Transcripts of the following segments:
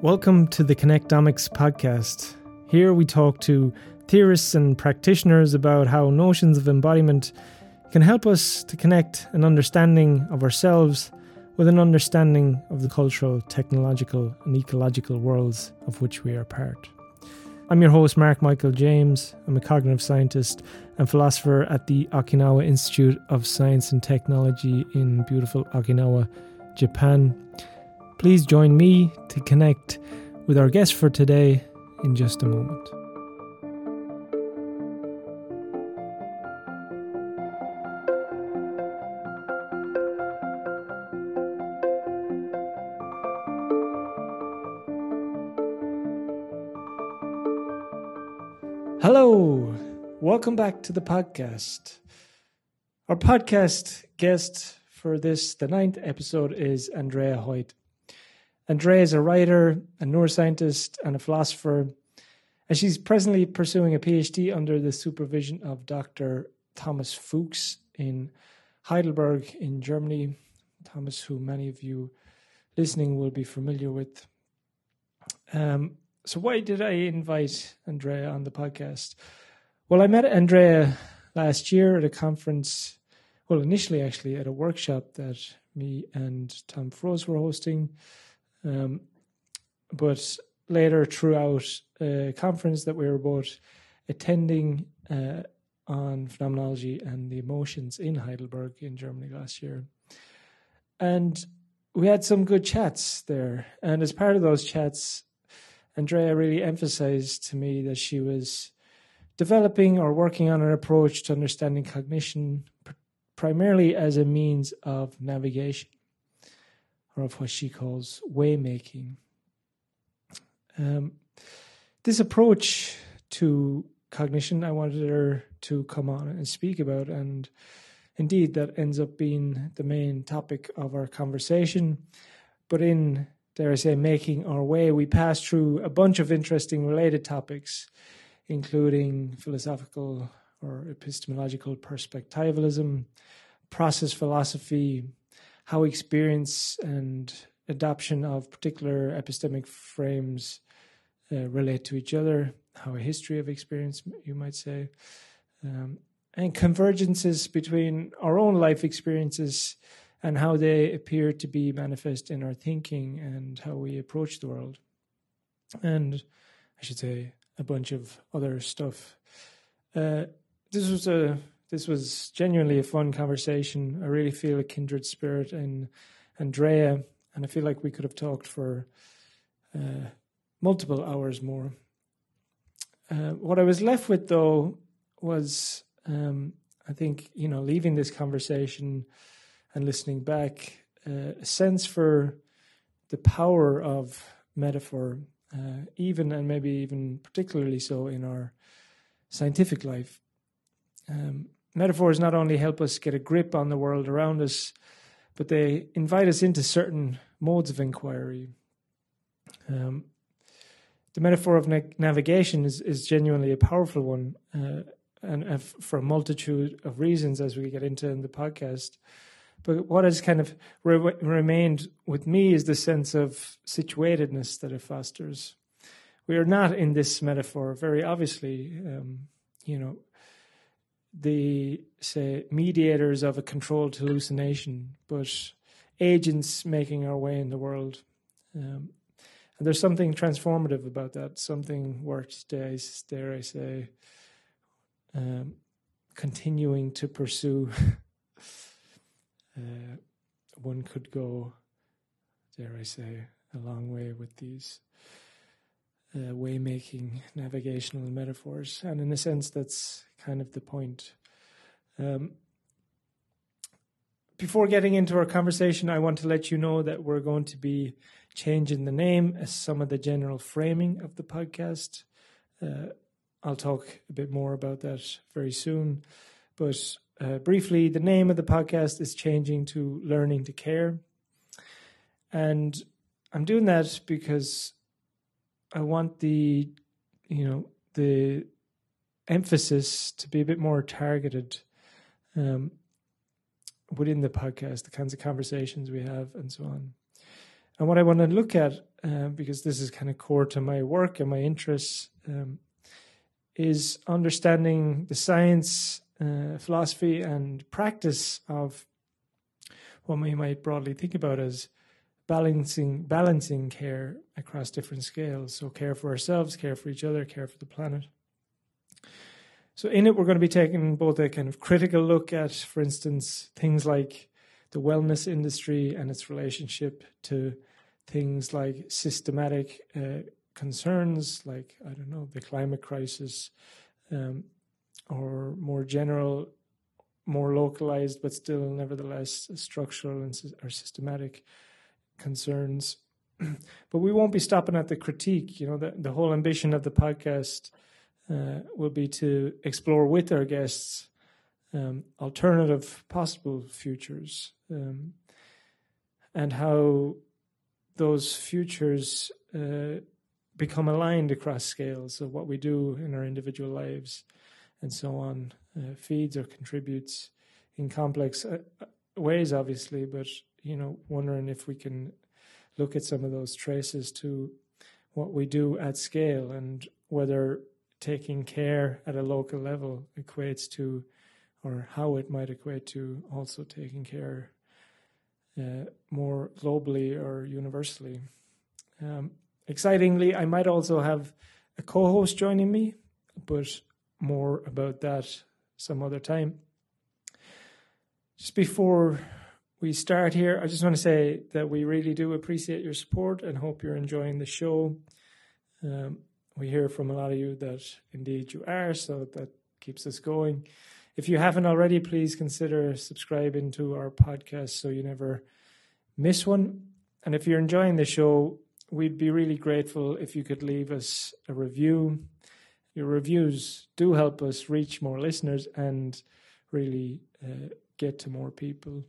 Welcome to the Connectomics podcast. Here we talk to theorists and practitioners about how notions of embodiment can help us to connect an understanding of ourselves with an understanding of the cultural, technological, and ecological worlds of which we are part. I'm your host, Mark Michael James. I'm a cognitive scientist and philosopher at the Okinawa Institute of Science and Technology in beautiful Okinawa, Japan. Please join me to connect with our guest for today in just a moment. Back to the podcast. Our podcast guest for this, the ninth episode, is Andrea Hiott. Andrea is a writer, a neuroscientist, and a philosopher, and she's presently pursuing a PhD under the supervision of Dr. Thomas Fuchs in Heidelberg in Germany. Thomas, who many of you listening will be familiar with. Um, so, why did I invite Andrea on the podcast? Well, I met Andrea last year at a conference. Well, initially, actually, at a workshop that me and Tom Froese were hosting. Um, but later, throughout a conference that we were both attending uh, on phenomenology and the emotions in Heidelberg in Germany last year. And we had some good chats there. And as part of those chats, Andrea really emphasized to me that she was developing or working on an approach to understanding cognition pr- primarily as a means of navigation or of what she calls waymaking. Um, this approach to cognition, I wanted her to come on and speak about, and indeed, that ends up being the main topic of our conversation. But in, dare I say, making our way, we pass through a bunch of interesting related topics, including philosophical or epistemological perspectivalism, process philosophy, how experience and adoption of particular epistemic frames uh, relate to each other, how a history of experience, you might say, um, and convergences between our own life experiences and how they appear to be manifest in our thinking and how we approach the world. And I should say a bunch of other stuff. Uh, this was a this was genuinely a fun conversation. I really feel a kindred spirit in Andrea, and I feel like we could have talked for uh, multiple hours more. Uh, what I was left with, though, was um, I think, you know, leaving this conversation and listening back, uh, a sense for the power of metaphor, uh, even and maybe even particularly so in our scientific life. Um, metaphors not only help us get a grip on the world around us, but they invite us into certain modes of inquiry. Um, the metaphor of na- navigation is, is genuinely a powerful one, uh, and, and for a multitude of reasons as we get into in the podcast. But what has kind of re- remained with me is the sense of situatedness that it fosters. We are not in this metaphor, very obviously. Um, you know, the say mediators of a controlled hallucination, but agents making our way in the world. Um, and there's something transformative about that, something worth, dare, I say, um, continuing to pursue. uh, one could go, dare I say, a long way with these uh, way-making navigational metaphors, and in a sense, that's kind of the point. Um, before getting into our conversation, I want to let you know that we're going to be changing the name as some of the general framing of the podcast. Uh, I'll talk a bit more about that very soon. But uh, briefly, the name of the podcast is changing to Learning to Care. And I'm doing that because I want the, you know, the emphasis to be a bit more targeted um, within the podcast, the kinds of conversations we have, and so on. And what I want to look at, uh, because this is kind of core to my work and my interests, um, is understanding the science, uh, philosophy, and practice of what we might broadly think about as balancing balancing care across different scales. So care for ourselves, care for each other, care for the planet. So in it, we're going to be taking both a kind of critical look at, for instance, things like the wellness industry and its relationship to things like systematic uh, concerns, like I don't know, the climate crisis, um, or more general, more localized, but still nevertheless structural and or systematic concerns. but we won't be stopping at the critique. You know, the, the whole ambition of the podcast uh, will be to explore with our guests um, alternative possible futures um, and how those futures uh, become aligned across scales of what we do in our individual lives and so on uh, feeds or contributes in complex uh, ways obviously but you know wondering if we can look at some of those traces to what we do at scale and whether taking care at a local level equates to, or how it might equate to also taking care uh, more globally or universally. Um, excitingly, I might also have a co host joining me, but more about that some other time. Just before we start here, I just want to say that we really do appreciate your support and hope you're enjoying the show. Um, we hear from a lot of you that indeed you are, so that keeps us going. If you haven't already, please consider subscribing to our podcast so you never miss one. And if you're enjoying the show, we'd be really grateful if you could leave us a review. Your reviews do help us reach more listeners and really uh, get to more people.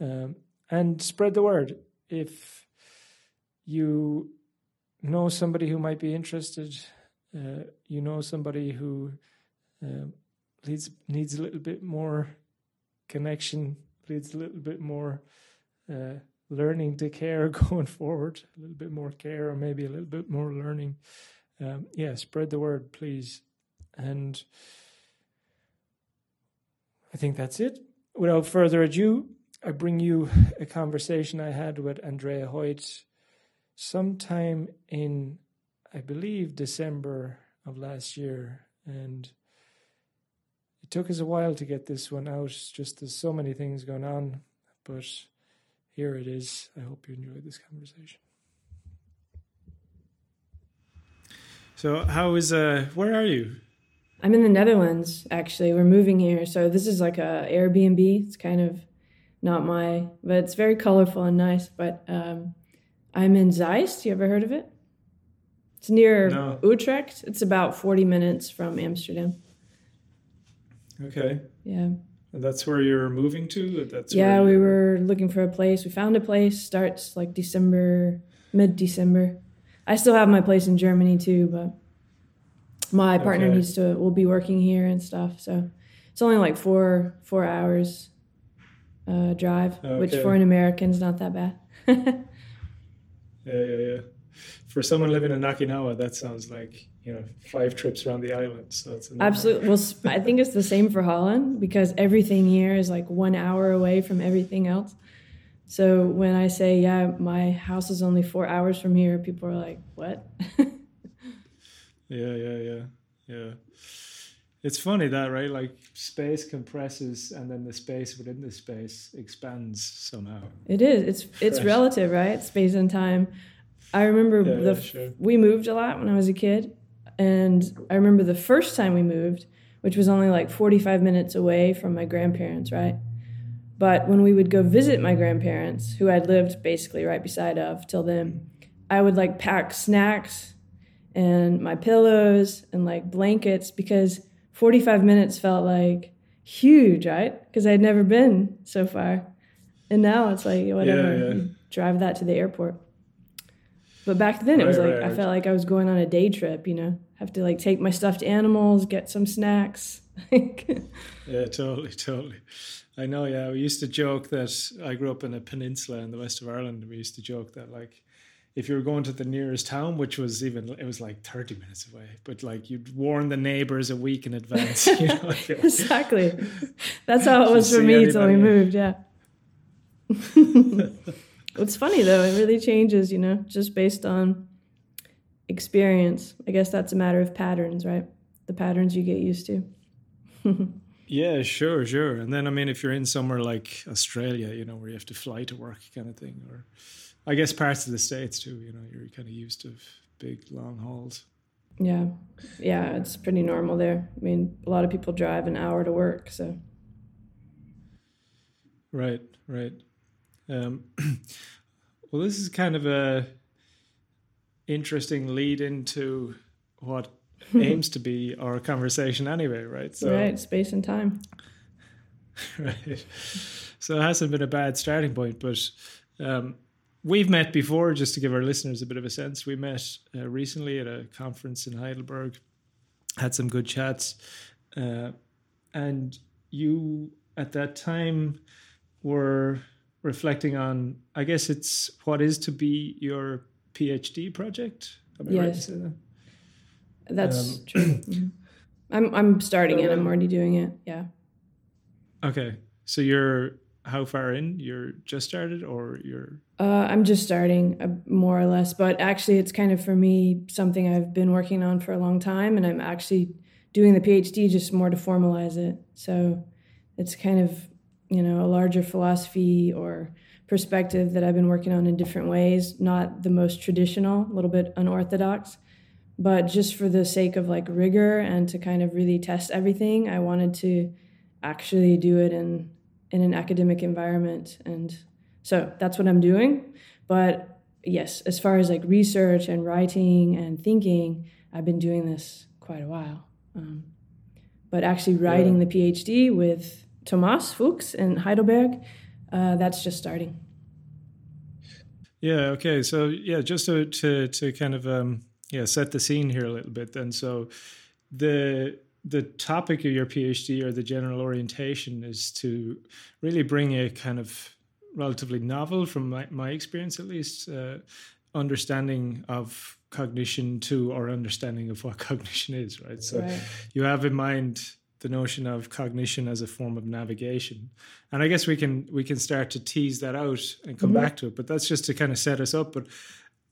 Um, and spread the word. If you know somebody who might be interested, uh, you know somebody who uh, needs needs a little bit more connection, needs a little bit more uh, learning to care going forward, a little bit more care, or maybe a little bit more learning. Um, yeah, spread the word, please. And I think that's it. Without further ado, I bring you a conversation I had with Andrea Hiott sometime in, I believe, December of last year. And it took us a while to get this one out, just there's so many things going on. But here it is. I hope you enjoyed this conversation. So, how is, uh, where are you? I'm in the Netherlands, actually. We're moving here. So, this is like a Airbnb. It's kind of not my, but it's very colorful and nice. But um, I'm in Zeist. You ever heard of it? It's near no. Utrecht. It's about 40 minutes from Amsterdam. Okay. Yeah. And that's where you're moving to? That's yeah, we were looking for a place. We found a place. Starts like December, mid December. I still have my place in Germany too, but my partner okay. needs to. Will be working here and stuff. So it's only like four four hours uh, drive, okay. which for an American is not that bad. Yeah, yeah, yeah. For someone living in Okinawa, that sounds like you know five trips around the island. So it's absolutely. Well, I think it's the same for Holland because everything here is like one hour away from everything else. So when I say, yeah, my house is only four hours from here, people are like, what? yeah, yeah, yeah, yeah. It's funny that, right? Like space compresses and then the space within the space expands somehow. It is. It's Fresh. it's relative, right? Space and time. I remember yeah, the yeah, sure. we moved a lot when I was a kid, and I remember the first time we moved, which was only like 45 minutes away from my grandparents, right? But when we would go visit my grandparents, who I'd lived basically right beside of till then, I would like pack snacks and my pillows and like blankets because 45 minutes felt like huge, right? Because I'd never been so far. And now it's like, whatever, yeah, yeah. drive that to the airport. But back then it was like right, I felt like I was going on a day trip, you know. Have to like take my stuffed animals, get some snacks. yeah, totally, totally. I know, yeah. We used to joke that I grew up in a peninsula in the west of Ireland. We used to joke that like if you were going to the nearest town, which was even it was like thirty minutes away, but like you'd warn the neighbors a week in advance. You know, exactly. That's how it was for me until we moved. Yeah. it's funny though; it really changes, you know, just based on experience. I guess that's a matter of patterns, right? The patterns you get used to. yeah, sure, sure. And then I mean, if you're in somewhere like Australia, you know, where you have to fly to work, kind of thing, or I guess parts of the states too. You know, you're kind of used to big long hauls. Yeah, yeah, it's pretty normal there. I mean, a lot of people drive an hour to work, so. Right, right. Um, well, this is kind of a interesting lead into what aims to be our conversation anyway, right? So, right, space and time. right. So it hasn't been a bad starting point, but um, we've met before, just to give our listeners a bit of a sense. We met uh, recently at a conference in Heidelberg, had some good chats, uh, and you at that time were reflecting on, I guess it's what is to be your PhD project. yes, right that? That's um, true. Mm-hmm. I'm I'm starting it. I'm already doing it. Yeah. Okay, so you're how far in? You're just started, or you're? Uh, I'm just starting, uh, more or less. But actually, it's kind of for me something I've been working on for a long time, and I'm actually doing the PhD just more to formalize it. So it's kind of you know a larger philosophy or perspective that I've been working on in different ways. Not the most traditional, a little bit unorthodox, but just for the sake of like rigor and to kind of really test everything, I wanted to actually do it in in an academic environment. And so that's what I'm doing. But yes, as far as like research and writing and thinking, I've been doing this quite a while. Um, but actually writing yeah. the PhD with Thomas Fuchs in Heidelberg, uh, that's just starting. Yeah. Okay. So yeah, just to to, to kind of um, yeah set the scene here a little bit. Then so the the topic of your PhD or the general orientation is to really bring a kind of relatively novel, from my, my experience at least, uh, understanding of cognition to our understanding of what cognition is, right? So right. you have in mind the notion of cognition as a form of navigation, and I guess we can we can start to tease that out and come mm-hmm. back to it. But that's just to kind of set us up. But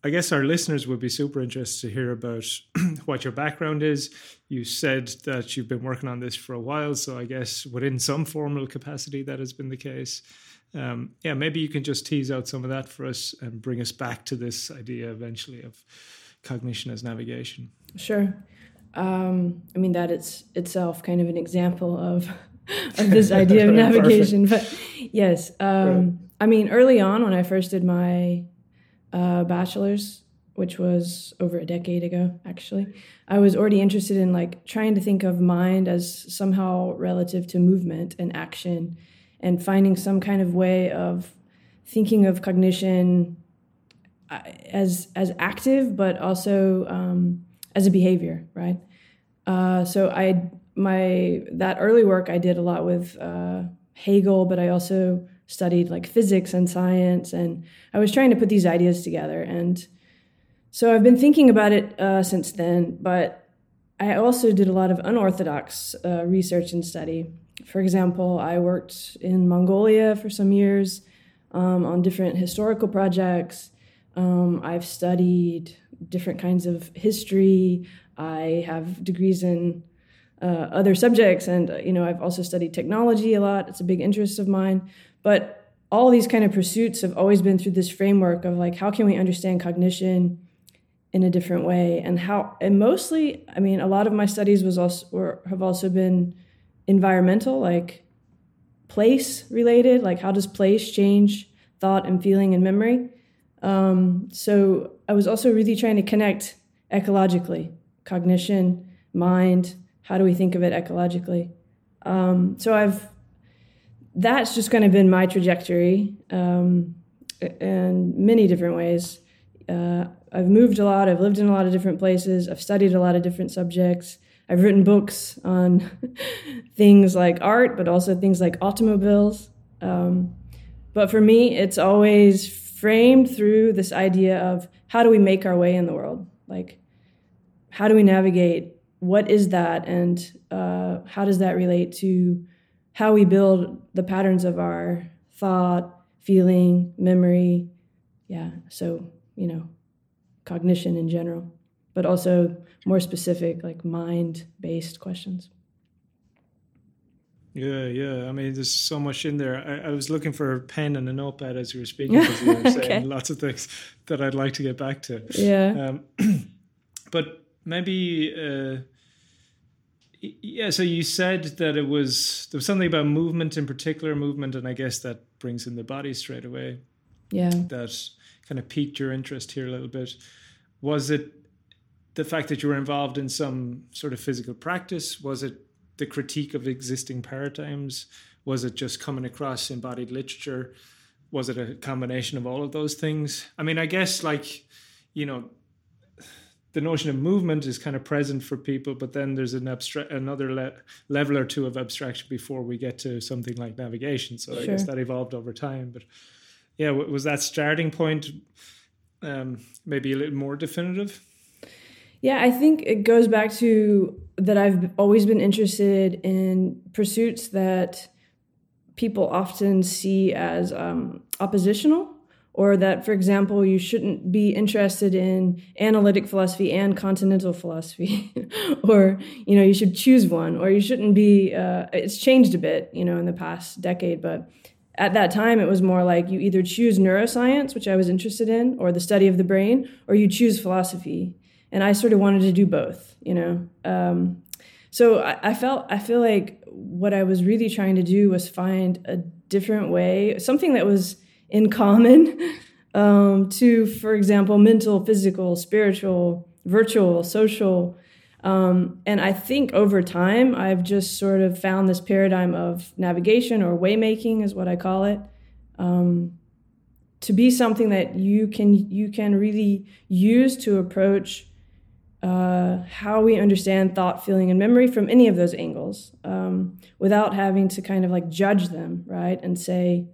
I guess our listeners would be super interested to hear about what your background is. You said that you've been working on this for a while, so I guess within some formal capacity that has been the case. Um, yeah, maybe you can just tease out some of that for us and bring us back to this idea eventually of cognition as navigation. Sure. Um, I mean that it's itself kind of an example of of this idea of navigation, but yes. Um, right. I mean, early on when I first did my uh, bachelor's, which was over a decade ago, actually, I was already interested in like trying to think of mind as somehow relative to movement and action, and finding some kind of way of thinking of cognition uh, as as active, but also um, as a behavior, right? Uh, so I my that early work I did a lot with uh, Hegel, but I also studied like physics and science, and I was trying to put these ideas together. And so I've been thinking about it uh, since then, but I also did a lot of unorthodox uh, research and study. For example, I worked in Mongolia for some years um, on different historical projects. Um, I've studied different kinds of history. I have degrees in uh, other subjects, and uh, you know I've also studied technology a lot. It's a big interest of mine. But all these kind of pursuits have always been through this framework of like how can we understand cognition in a different way? And how and mostly i mean a lot of my studies was also or have also been environmental like place related like how does place change thought and feeling and memory? Um, so i was also really trying to connect ecologically cognition mind how do we think of it ecologically? Um, so i've that's just kind of been my trajectory um, in many different ways. uh, I've moved a lot. I've lived in a lot of different places. I've studied a lot of different subjects. I've written books on things like art, but also things like automobiles. Um, but for me, it's always framed through this idea of how do we make our way in the world? Like, how do we navigate? What is that? And uh, how does that relate to how we build the patterns of our thought, feeling, memory? Yeah. So, you know, cognition in general, but also more specific, like mind based questions. Yeah, yeah. I mean, there's so much in there. I, I, was looking for a pen and a notepad as you were speaking because you were saying lots of things that I'd like to get back to. Yeah. Um, but maybe, uh, yeah. So you said that it was there was something about movement in particular, movement, and I guess that brings in the body straight away. Yeah. That kind of piqued your interest here a little bit. Was it the fact that you were involved in some sort of physical practice? Was it the critique of existing paradigms? Was it just coming across embodied literature? Was it a combination of all of those things? I mean, I guess like, you know, the notion of movement is kind of present for people, but then there's an abstract another le- level or two of abstraction before we get to something like navigation. So sure. I guess that evolved over time. But yeah, was that starting point um, maybe a little more definitive? Yeah, I think it goes back to that I've always been interested in pursuits that people often see as um, oppositional, or that, for example, you shouldn't be interested in analytic philosophy and continental philosophy, or you know you should choose one, or you shouldn't be. Uh, it's changed a bit, you know, in the past decade, but at that time it was more like you either choose neuroscience which i was interested in or the study of the brain or you choose philosophy and I sort of wanted to do both, you know. Um, so I, I, felt I feel like what I was really trying to do was find a different way, something that was in common um, to, for example, mental, physical, spiritual, virtual, social. Um, and I think over time, I've just sort of found this paradigm of navigation or waymaking, is what I call it. Um, to be something that you can you can really use to approach uh, how we understand thought, feeling, and memory from any of those angles um, without having to kind of like judge them, right? And say,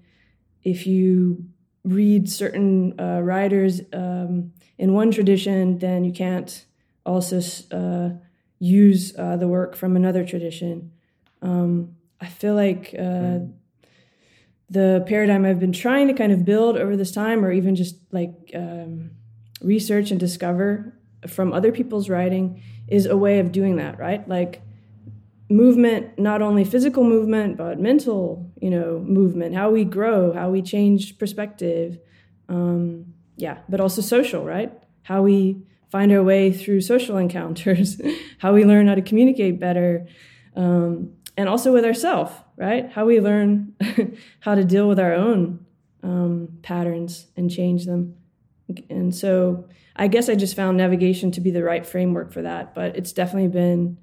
if you read certain uh, writers um, in one tradition, then you can't also uh, use uh, the work from another tradition. Um, I feel like mm. the paradigm I've been trying to kind of build over this time, or even just like um, research and discover from other people's writing is a way of doing that, right? Like movement, not only physical movement, but mental, you know, movement, how we grow, how we change perspective. Um, yeah, but also social, right? How we find our way through social encounters, how we learn how to communicate better, um, and also with ourselves, right? How we learn how to deal with our own um, patterns and change them. And so I guess I just found navigation to be the right framework for that. But it's definitely been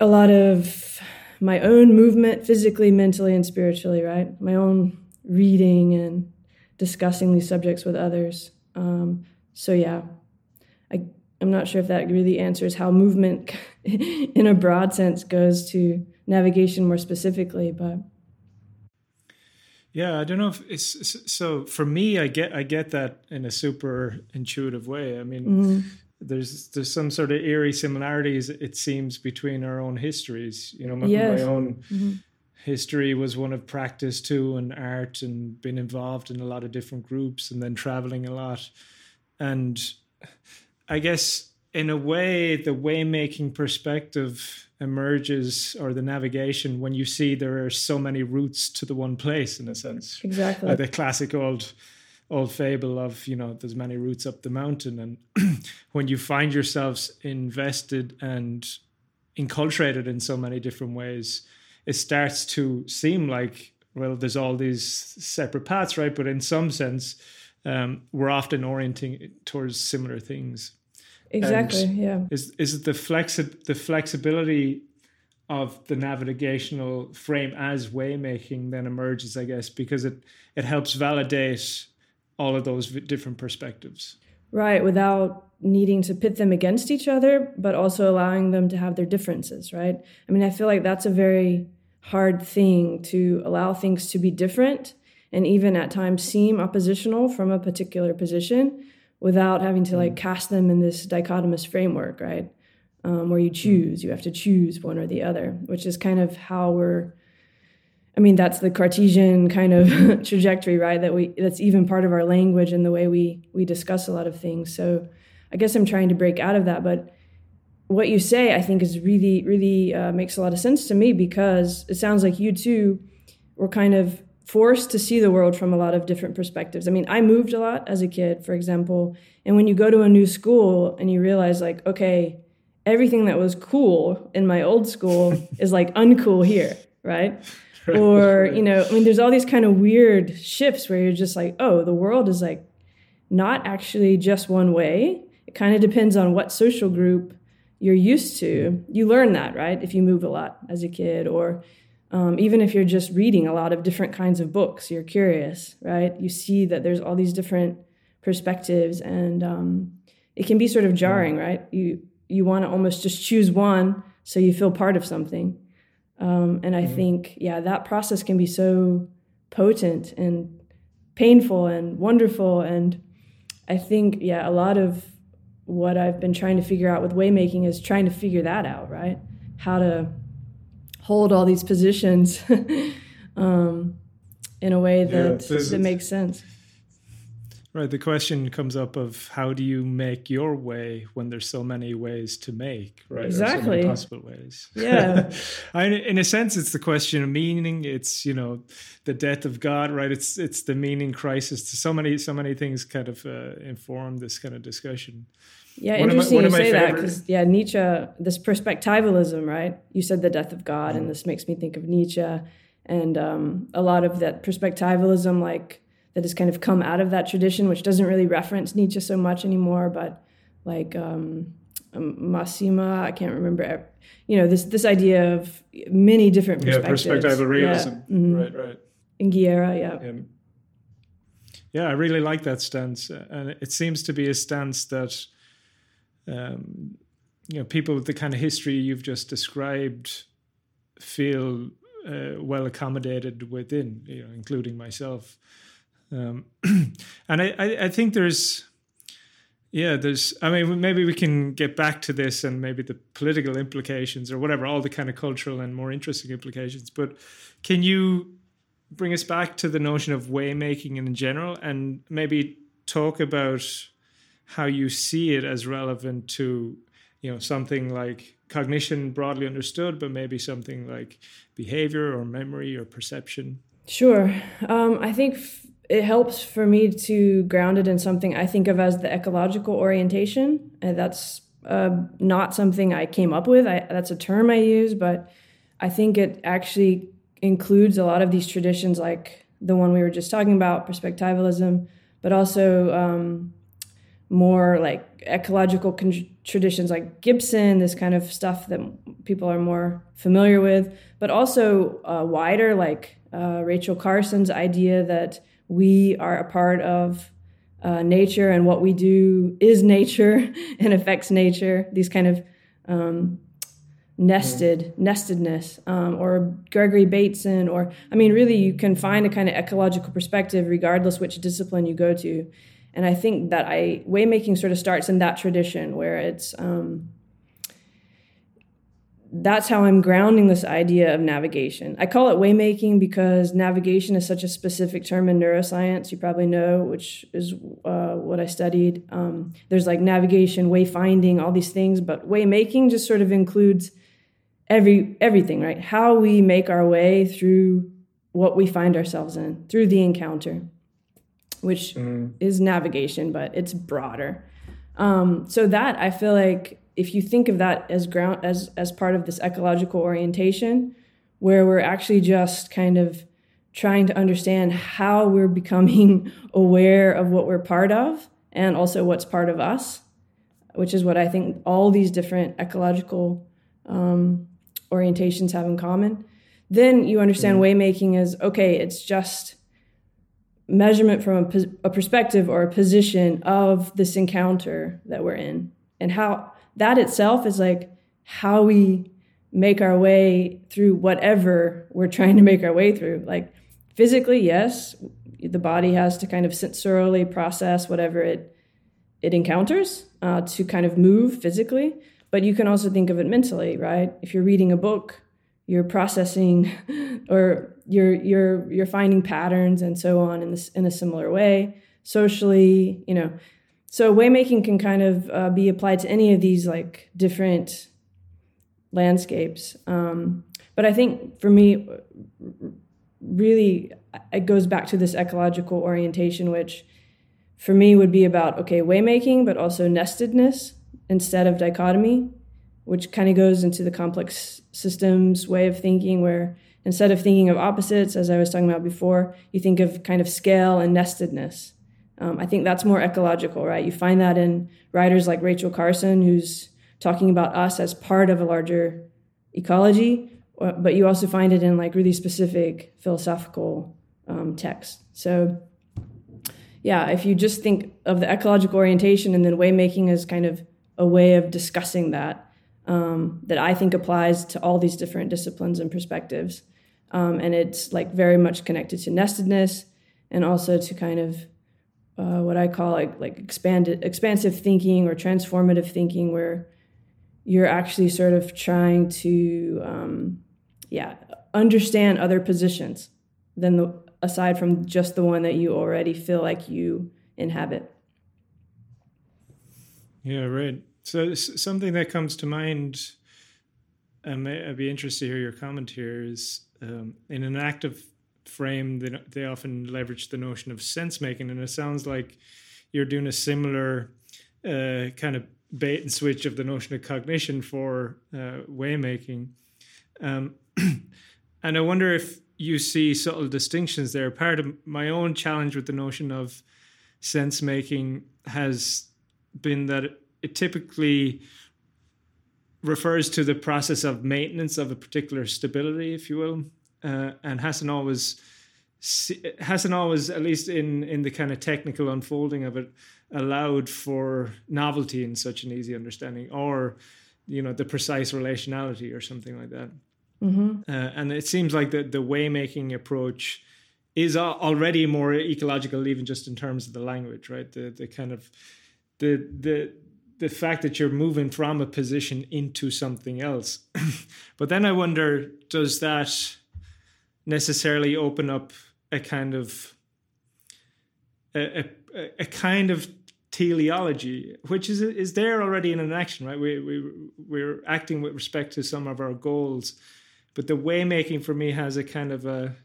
a lot of my own movement physically, mentally, and spiritually, right? My own reading and discussing these subjects with others. Um, so, yeah, I, I'm not sure if that really answers how movement, in a broad sense, goes to navigation more specifically, but. Yeah, I don't know if it's so. For me, I get I get that in a super intuitive way. I mean, mm-hmm. There's there's some sort of eerie similarities it seems between our own histories. You know, my, yes. my own mm-hmm. history was one of practice too, and art, and being involved in a lot of different groups, and then traveling a lot. And I guess in a way, the waymaking perspective emerges or the navigation when you see there are so many routes to the one place in a sense exactly the classic old old fable of you know there's many routes up the mountain and when you find yourselves invested and enculturated in so many different ways it starts to seem like well there's all these separate paths right but in some sense um, we're often orienting towards similar things Exactly. And yeah. Is is it the flexi- the flexibility of the navigational frame as waymaking then emerges, I guess, because it it helps validate all of those different perspectives. Right, without needing to pit them against each other, but also allowing them to have their differences, right? I mean, I feel like that's a very hard thing to allow things to be different and even at times seem oppositional from a particular position without having to like mm. cast them in this dichotomous framework, right? Um, where you mm. choose, you have to choose one or the other, which is kind of how we're I mean, that's the Cartesian kind of trajectory, right? That we that's even part of our language and the way we we discuss a lot of things. So I guess I'm trying to break out of that, but what you say, I think, is really really uh, makes a lot of sense to me because it sounds like you too were kind of forced to see the world from a lot of different perspectives. I mean, I moved a lot as a kid, for example, and when you go to a new school and you realize like, okay, everything that was cool in my old school is like uncool here, right? or you know i mean there's all these kind of weird shifts where you're just like oh the world is like not actually just one way. It kind of depends on what social group you're used to. You learn that right if you move a lot as a kid or um, even if you're just reading a lot of different kinds of books you're curious right? You see that there's all these different perspectives and um, it can be sort of jarring right? You you want to almost just choose one so you feel part of something um, and I mm-hmm. think, yeah, that process can be so potent and painful and wonderful. And I think, yeah, a lot of what I've been trying to figure out with waymaking is trying to figure that out, right? How to hold all these positions um, in a way that, yeah, that makes sense. Right. The question comes up of how do you make your way when there's so many ways to make, right? Exactly. So possible ways. Yeah. I, in a sense, it's the question of meaning. It's you know the death of God, right? It's it's the meaning crisis. So many so many things kind of uh, inform this kind of discussion. Yeah, one interesting my, you say that because yeah, Nietzsche, this perspectivalism, right? You said the death of God, mm. and this makes me think of Nietzsche and um, a lot of that perspectivalism, like that has kind of come out of that tradition, which doesn't really reference Nietzsche so much anymore, but like um, um Massimi, I can't remember. You know, this this idea of many different perspectives. Yeah, perspectival realism. Yeah. Mm-hmm. Right, right. In Guerra, yeah. yeah. Yeah, I really like that stance, and it seems to be a stance that, um, you know, people with the kind of history you've just described feel uh, well accommodated within, you know, including myself. Um, and I, I, I think there's, yeah, there's, I mean, maybe we can get back to this and maybe the political implications or whatever, all the kind of cultural and more interesting implications. But can you bring us back to the notion of waymaking in general and maybe talk about how you see it as relevant to, you know, something like cognition broadly understood, but maybe something like behavior or memory or perception? Sure. Um, I think f- it helps for me to ground it in something I think of as the ecological orientation. And that's uh, not something I came up with. I, that's a term I use, but I think it actually includes a lot of these traditions, like the one we were just talking about, perspectivalism, but also um, more like ecological con- traditions like Gibson, this kind of stuff that people are more familiar with, but also uh, wider, like uh, Rachel Carson's idea that we are a part of uh, nature and what we do is nature and affects nature these kind of um, nested mm. nestedness um, or gregory bateson or i mean really you can find a kind of ecological perspective regardless which discipline you go to and i think that i waymaking sort of starts in that tradition where it's um, that's how I'm grounding this idea of navigation. I call it waymaking because navigation is such a specific term in neuroscience. You probably know, which is uh, what I studied. Um, there's like navigation, wayfinding, all these things, but waymaking just sort of includes every everything, right? How we make our way through what we find ourselves in through the encounter, which mm. is navigation, but it's broader. Um, so that I feel like if you think of that as ground as as part of this ecological orientation where we're actually just kind of trying to understand how we're becoming aware of what we're part of and also what's part of us which is what i think all these different ecological um, orientations have in common then you understand mm-hmm. waymaking as okay it's just measurement from a, a perspective or a position of this encounter that we're in and how that itself is like how we make our way through whatever we're trying to make our way through. Like physically yes the body has to kind of sensorily process whatever it it encounters uh, to kind of move physically. But you can also think of it mentally right? If you're reading a book you're processing or you're you're you're finding patterns and so on in this in a similar way socially you know so waymaking can kind of uh, be applied to any of these like different landscapes um, but i think for me really it goes back to this ecological orientation which for me would be about okay waymaking but also nestedness instead of dichotomy which kind of goes into the complex systems way of thinking, where instead of thinking of opposites, as I was talking about before, you think of kind of scale and nestedness. Um, I think that's more ecological, right? You find that in writers like Rachel Carson, who's talking about us as part of a larger ecology, but you also find it in like really specific philosophical um, texts. So, yeah, if you just think of the ecological orientation and then waymaking as kind of a way of discussing that, um, that I think applies to all these different disciplines and perspectives. Um, and it's like very much connected to nestedness and also to kind of uh, what I call like like expanded expansive thinking or transformative thinking, where you're actually sort of trying to um, yeah understand other positions than the aside from just the one that you already feel like you inhabit. Yeah, right. So something that comes to mind, I'd be interested to hear your comment here, is um, in enactive frame, they, they often leverage the notion of sense making, and it sounds like you're doing a similar uh, kind of bait and switch of the notion of cognition for uh, way making. Um, and I wonder if you see subtle distinctions there. Part of my own challenge with the notion of sense making has been that it typically refers to the process of maintenance of a particular stability, if you will, uh, and hasn't always hasn't always, at least in in the kind of technical unfolding of it, allowed for novelty in such an easy understanding, or you know the precise relationality or something like that. Mm-hmm. Uh, and it seems like the the way making approach is already more ecological, even just in terms of the language, right? The the kind of the the the fact that you're moving from a position into something else. but then I wonder, does that necessarily open up a kind of a, a, a kind of teleology, which is is there already in an action, right? We we we're acting with respect to some of our goals, but the way making for me has a kind of a,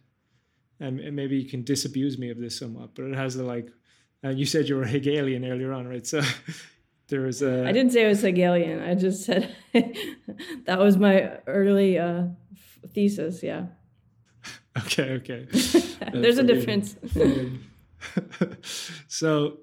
and maybe you can disabuse me of this somewhat, but it has the like. Uh, you said you were Hegelian earlier on, right? So there was a. I didn't say it was Hegelian. I just said that was my early uh, thesis. Yeah. Okay. Okay. There's a difference. so,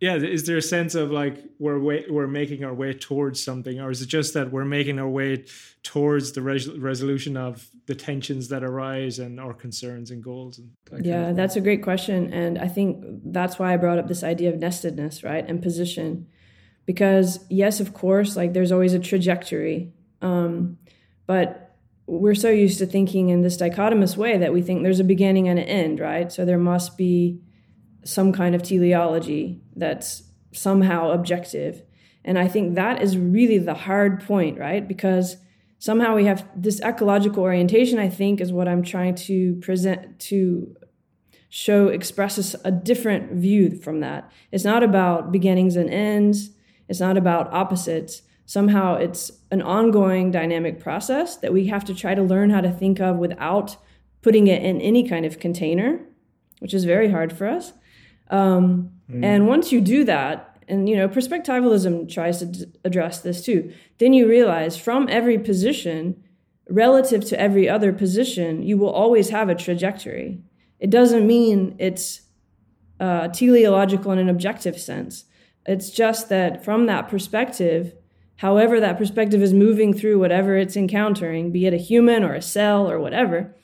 yeah, is there a sense of like we're way, we're making our way towards something, or is it just that we're making our way towards the res- resolution of the tensions that arise and our concerns and goals? And that yeah, kind of that's a great question, and I think that's why I brought up this idea of nestedness, right, and position because yes of course like there's always a trajectory um, but we're so used to thinking in this dichotomous way that we think there's a beginning and an end right? So there must be some kind of teleology that's somehow objective. And i think that is really the hard point right? Because somehow we have this ecological orientation i think is what i'm trying to present to show expresses a different view from that. It's not about beginnings and ends. It's not about opposites. Somehow it's an ongoing dynamic process that we have to try to learn how to think of without putting it in any kind of container, which is very hard for us. Um, mm. And once you do that, and you know, perspectivalism tries to d- address this too, then you realize from every position, relative to every other position, you will always have a trajectory. It doesn't mean it's uh, teleological in an objective sense. It's just that from that perspective, however that perspective is moving through whatever it's encountering, be it a human or a cell or whatever,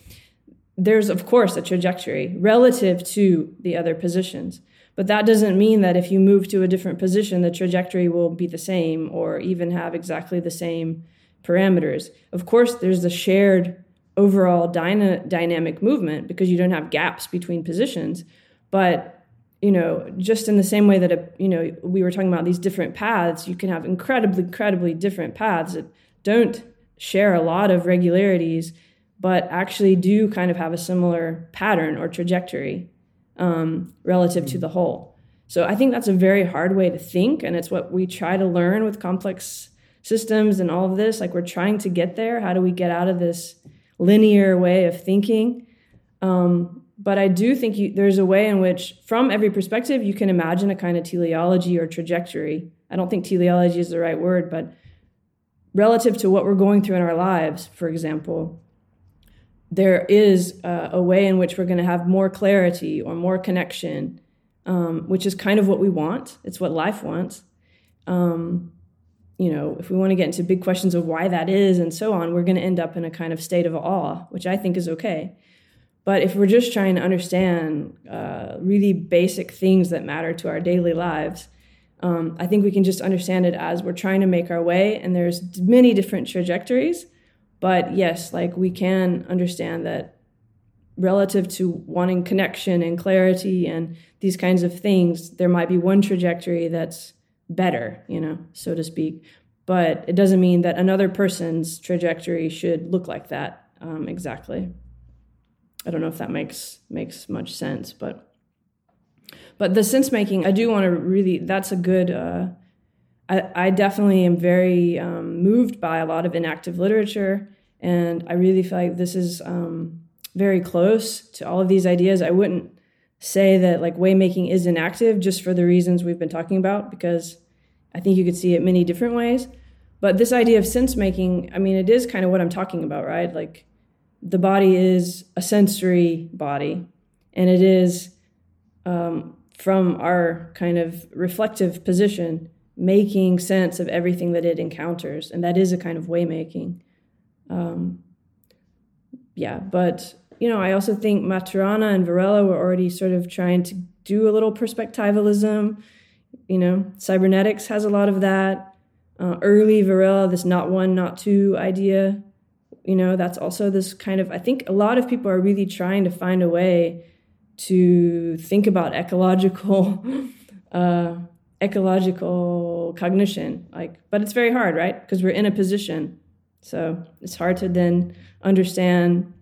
there's of course a trajectory relative to the other positions. But that doesn't mean that if you move to a different position the trajectory will be the same or even have exactly the same parameters. Of course there's the shared overall dyna- dynamic movement because you don't have gaps between positions but you know just in the same way that a, you know we were talking about these different paths you can have incredibly incredibly different paths that don't share a lot of regularities but actually do kind of have a similar pattern or trajectory um, relative to the whole. So i think that's a very hard way to think and it's what we try to learn with complex systems and all of this. Like we're trying to get there. How do we get out of this linear way of thinking. Um, but I do think you, there's a way in which, from every perspective, you can imagine a kind of teleology or trajectory. I don't think teleology is the right word, but relative to what we're going through in our lives, for example, there is uh, a way in which we're going to have more clarity or more connection, um, which is kind of what we want. It's what life wants. Um, you know, if we want to get into big questions of why that is and so on, we're going to end up in a kind of state of awe, which I think is okay. But if we're just trying to understand uh, really basic things that matter to our daily lives, um, I think we can just understand it as we're trying to make our way, and there's many different trajectories. But yes, like we can understand that relative to wanting connection and clarity and these kinds of things, there might be one trajectory that's better, you know, so to speak. But it doesn't mean that another person's trajectory should look like that um, exactly. I don't know if that makes makes much sense, but but the sense making, I do want to really. That's a good. Uh, I, I definitely am very um, moved by a lot of enactive literature, and I really feel like this is um, very close to all of these ideas. I wouldn't say that like waymaking is inactive just for the reasons we've been talking about because I think you could see it many different ways. But this idea of sense making, I mean, it is kind of what I'm talking about, right? Like the body is a sensory body, and it is um, from our kind of reflective position making sense of everything that it encounters, and that is a kind of waymaking. Um, yeah, but you know, I also think Maturana and Varela were already sort of trying to do a little perspectivalism. You know, cybernetics has a lot of that. Uh, early Varela, this not one, not two idea. You know, that's also this kind of, I think a lot of people are really trying to find a way to think about ecological, uh, ecological cognition. Like, but it's very hard, right? Because we're in a position. So it's hard to then understand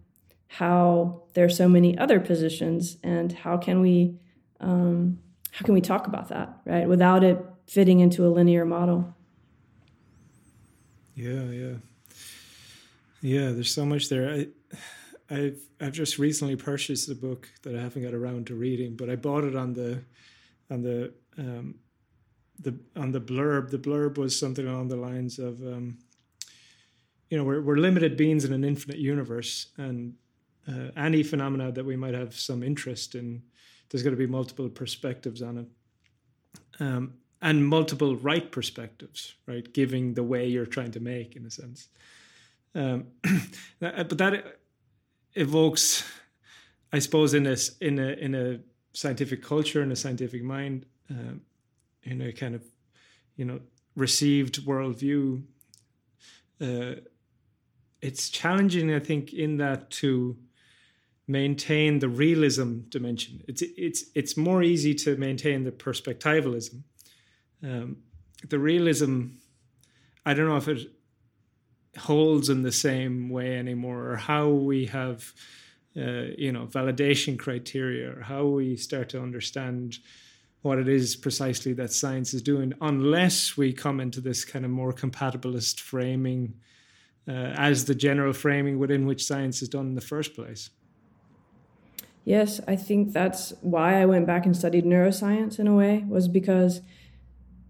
how there are so many other positions and how can we um, how can we talk about that right without it fitting into a linear model yeah yeah yeah there's so much there I, I've I've just recently purchased a book that I haven't got around to reading, but I bought it on the on the um, the on the blurb. The blurb was something along the lines of, um, you know, we're we're limited beings in an infinite universe, and uh, any phenomena that we might have some interest in, there's going to be multiple perspectives on it. Um, and multiple right perspectives, right? Giving the way you're trying to make, in a sense. Um, but that evokes, I suppose, in a in a in a scientific culture, in a scientific mind, um, in a kind of, you know, received worldview. Uh, it's challenging, I think, in that to maintain the realism dimension. It's it's it's more easy to maintain the perspectivalism. Um, the realism, I don't know if it holds in the same way anymore, or how we have, uh, you know, validation criteria, or how we start to understand what it is precisely that science is doing, unless we come into this kind of more compatibilist framing. Uh, as the general framing within which science is done in the first place. Yes, I think that's why I went back and studied neuroscience in a way, was because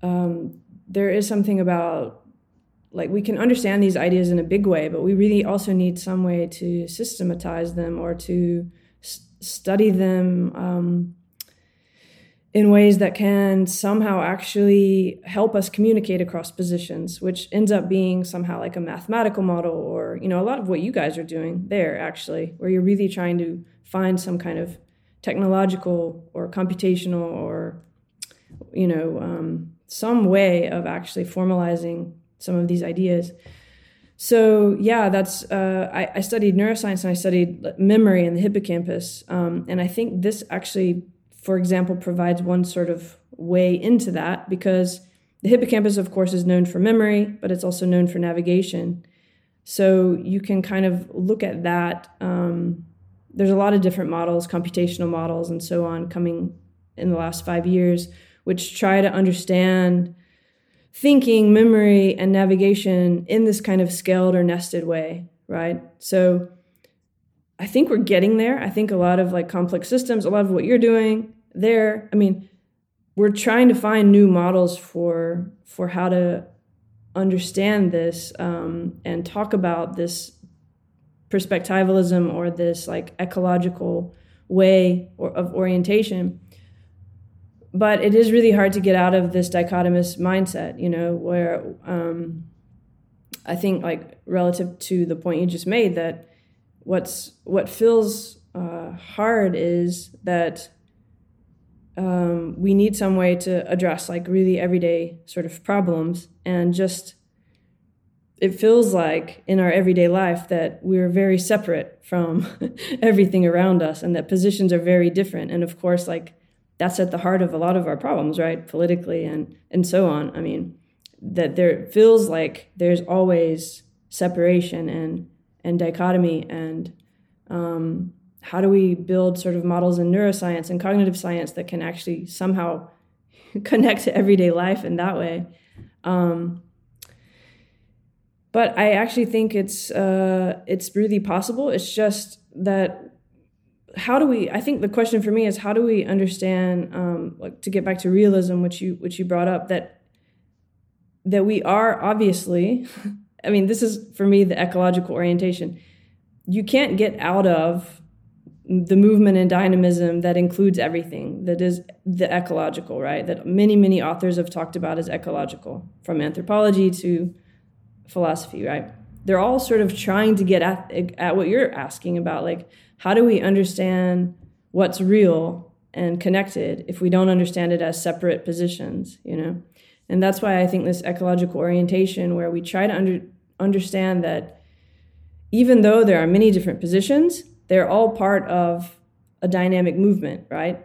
um, there is something about like we can understand these ideas in a big way, but we really also need some way to systematize them or to study them um, in ways that can somehow actually help us communicate across positions, which ends up being somehow like a mathematical model or, you know, a lot of what you guys are doing there actually, where you're really trying to find some kind of technological or computational or, you know, um, some way of actually formalizing some of these ideas. So yeah, that's uh, I, I, studied neuroscience and I studied memory in the hippocampus, um, and I think this actually for example, provides one sort of way into that because the hippocampus, of course, is known for memory, but it's also known for navigation. So you can kind of look at that. Um, there's a lot of different models, computational models, and so on, coming in the last five years, which try to understand thinking, memory, and navigation in this kind of scaled or nested way, right? So I think we're getting there. I think a lot of like complex systems, a lot of what you're doing, there i mean we're trying to find new models for for how to understand this um, and talk about this perspectivalism or this like ecological way or, of orientation but it is really hard to get out of this dichotomous mindset you know where um, i think like relative to the point you just made that what's what feels uh, hard is that um, we need some way to address like really everyday sort of problems and just it feels like in our everyday life that we're very separate from everything around us and that positions are very different. And of course like that's at the heart of a lot of our problems right? Politically and and so on. I mean that there feels like there's always separation and and dichotomy and um, how do we build sort of models in neuroscience and cognitive science that can actually somehow connect to everyday life in that way? Um, but i actually think it's uh, it's really possible. It's just that how do we i think the question for me is how do we understand um, like to get back to realism which you which you brought up that that we are obviously i mean this is for me the ecological orientation. You can't get out of the movement and dynamism that includes everything that is the ecological right? That many many authors have talked about as ecological from anthropology to philosophy right? They're all sort of trying to get at, at what you're asking about like how do we understand what's real and connected if we don't understand it as separate positions you know and that's why i think this ecological orientation where we try to under, understand that even though there are many different positions they're all part of a dynamic movement, right?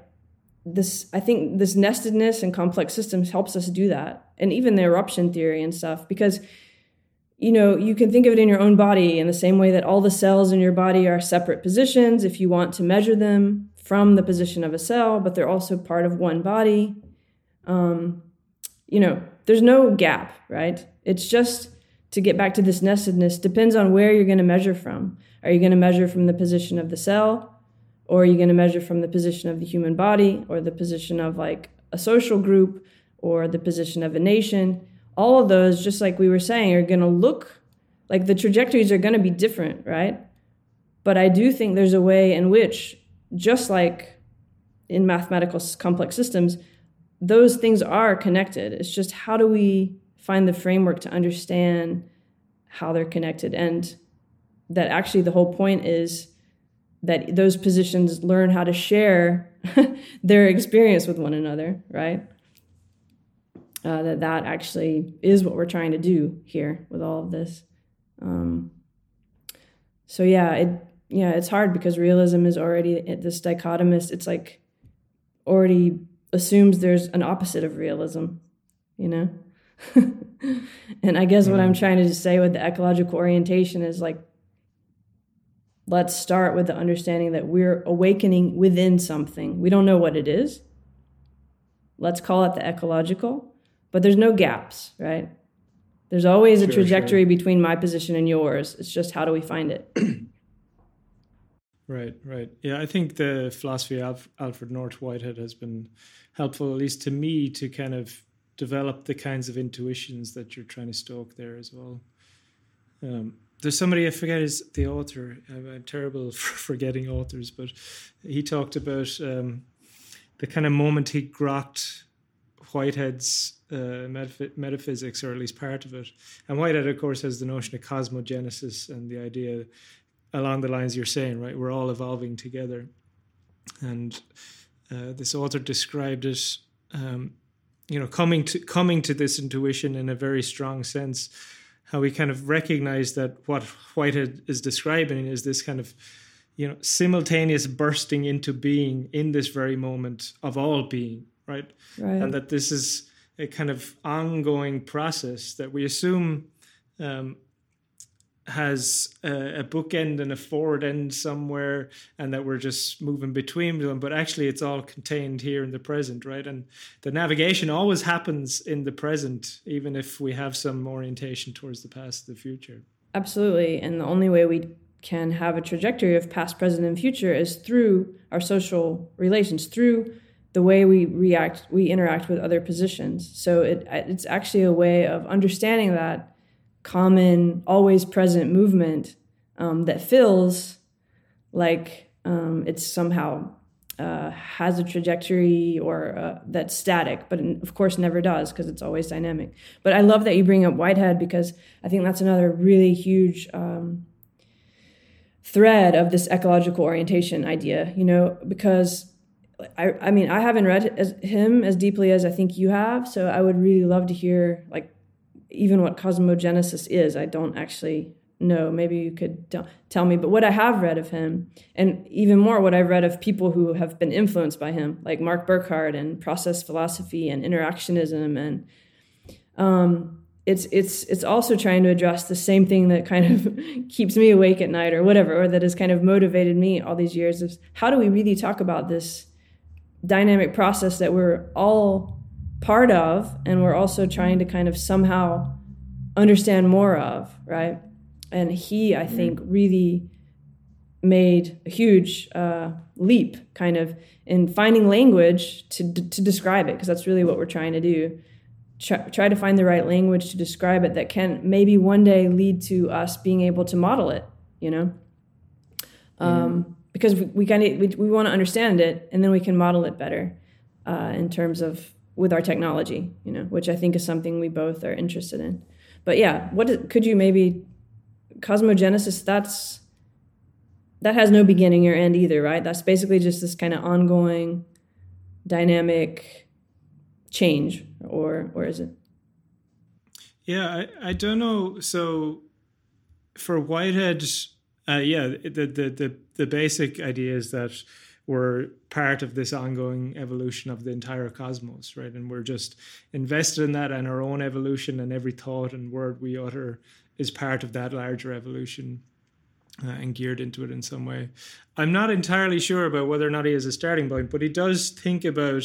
This I think this nestedness and complex systems helps us do that. And even the irruption theory and stuff because you know, you can think of it in your own body in the same way that all the cells in your body are separate positions if you want to measure them from the position of a cell, but they're also part of one body. Um, you know, there's no gap, right? It's just to get back to this nestedness depends on where you're going to measure from. Are you going to measure from the position of the cell? Or are you going to measure from the position of the human body or the position of like a social group or the position of a nation? All of those, just like we were saying, are going to look like the trajectories are going to be different, right? But I do think there's a way in which, just like in mathematical complex systems, those things are connected. It's just how do we find the framework to understand how they're connected and that actually the whole point is that those positions learn how to share their experience with one another right uh, that that actually is what we're trying to do here with all of this um, so yeah it yeah it's hard because realism is already this dichotomous it's like already assumes there's an opposite of realism you know and I guess mm. what I'm mm. trying to say with the ecological orientation is like, let's start with the understanding that we're awakening within something. We don't know what it is. Let's call it the ecological, but there's no gaps, right? There's always sure, a trajectory sure. between my position and yours. It's just how do we find it? right, right. Yeah, I think the philosophy of Alfred North Whitehead has been helpful, at least to me, to kind of develop the kinds of intuitions that you're trying to stoke there as well. Um, there's somebody I forget is the author. I'm, I'm terrible for forgetting authors, but he talked about um, the kind of moment he grokked Whitehead's uh, metaph- metaphysics, or at least part of it. And Whitehead, of course, has the notion of cosmogenesis and the idea along the lines you're saying, right? We're all evolving together. And uh, this author described it, um, you know, coming to coming to this intuition in a very strong sense. How we kind of recognize that what Whitehead is describing is this kind of, you know, simultaneous bursting into being in this very moment of all being, right? right. And that this is a kind of ongoing process that we assume um, has a, a bookend and a forward end somewhere and that we're just moving between them but actually it's all contained here in the present right and the navigation always happens in the present even if we have some orientation towards the past the future absolutely and the only way we can have a trajectory of past present and future is through our social relations through the way we react we interact with other positions so it it's actually a way of understanding that common, always present movement um, that feels like um, it's somehow uh, has a trajectory or uh, that's static, but of course never does because it's always dynamic. But I love that you bring up Whitehead because I think that's another really huge um, thread of this ecological orientation idea, you know, because I, I mean, I haven't read as, him as deeply as I think you have, so I would really love to hear like even what cosmogenesis is, I don't actually know. Maybe you could t- tell me. But what I have read of him, and even more what I've read of people who have been influenced by him, like Mark Burkhardt and process philosophy and interactionism, and um, it's it's it's also trying to address the same thing that kind of keeps me awake at night, or whatever, or that has kind of motivated me all these years. Is how do we really talk about this dynamic process that we're all part of and we're also trying to kind of somehow understand more of, right? And he, I mm-hmm. think, really made a huge uh, leap kind of in finding language to, to describe it, because that's really what we're trying to do. Try, try to find the right language to describe it that can maybe one day lead to us being able to model it, you know? Um, because we, we kind of we, we want to understand it and then we can model it better uh, in terms of with our technology, you know, which I think is something we both are interested in. But yeah, what is, could you maybe cosmogenesis? That's that has no beginning or end either, right? That's basically just this kind of ongoing, dynamic change, or or is it? Yeah, I, I don't know. So for Whitehead, uh, yeah, the, the the the basic idea is that we're part of this ongoing evolution of the entire cosmos, right? And we're just invested in that and our own evolution, and every thought and word we utter is part of that larger evolution. Uh, and geared into it in some way. I'm not entirely sure about whether or not he has a starting point, but he does think about.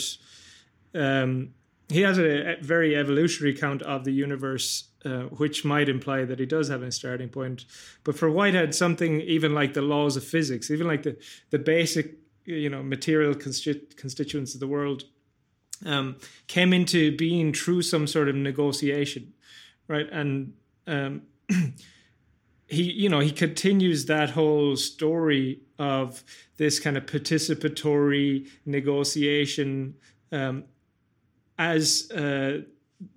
Um, he has a, a, very evolutionary count of the universe, uh, which might imply that he does have a starting point. But for Whitehead, something even like the laws of physics, even like the the basic you know material constitu- constituents of the world um, came into being through some sort of negotiation, right? And um, he, you know, he continues that whole story of this kind of participatory negotiation um, as uh,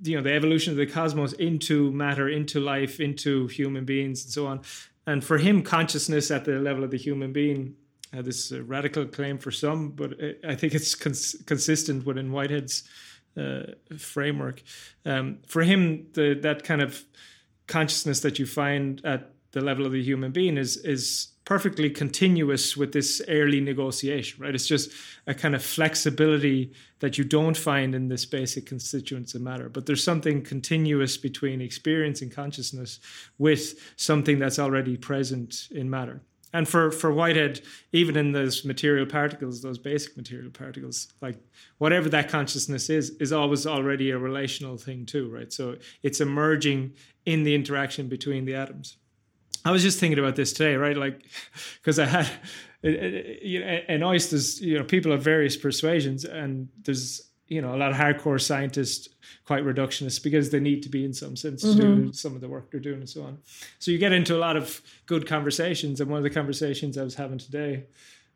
you know the evolution of the cosmos into matter, into life, into human beings, and so on. And for him, consciousness at the level of the human being uh, this uh, radical claim for some, but I think it's cons- consistent within Whitehead's uh, framework. Um, for him, the, that kind of consciousness that you find at the level of the human being is is perfectly continuous with this early negotiation, right? It's just a kind of flexibility that you don't find in this basic constituents of matter. But there's something continuous between experience and consciousness with something that's already present in matter and for for Whitehead, even in those material particles, those basic material particles, like whatever that consciousness is, is always already a relational thing too, right? So it's emerging in the interaction between the atoms. I was just thinking about this today, right? Like, because I had, you know, and oysters, you know, people of various persuasions, and there's you know a lot of hardcore scientists quite reductionists because they need to be in some sense mm-hmm. to do some of the work they're doing and so on so you get into a lot of good conversations and one of the conversations i was having today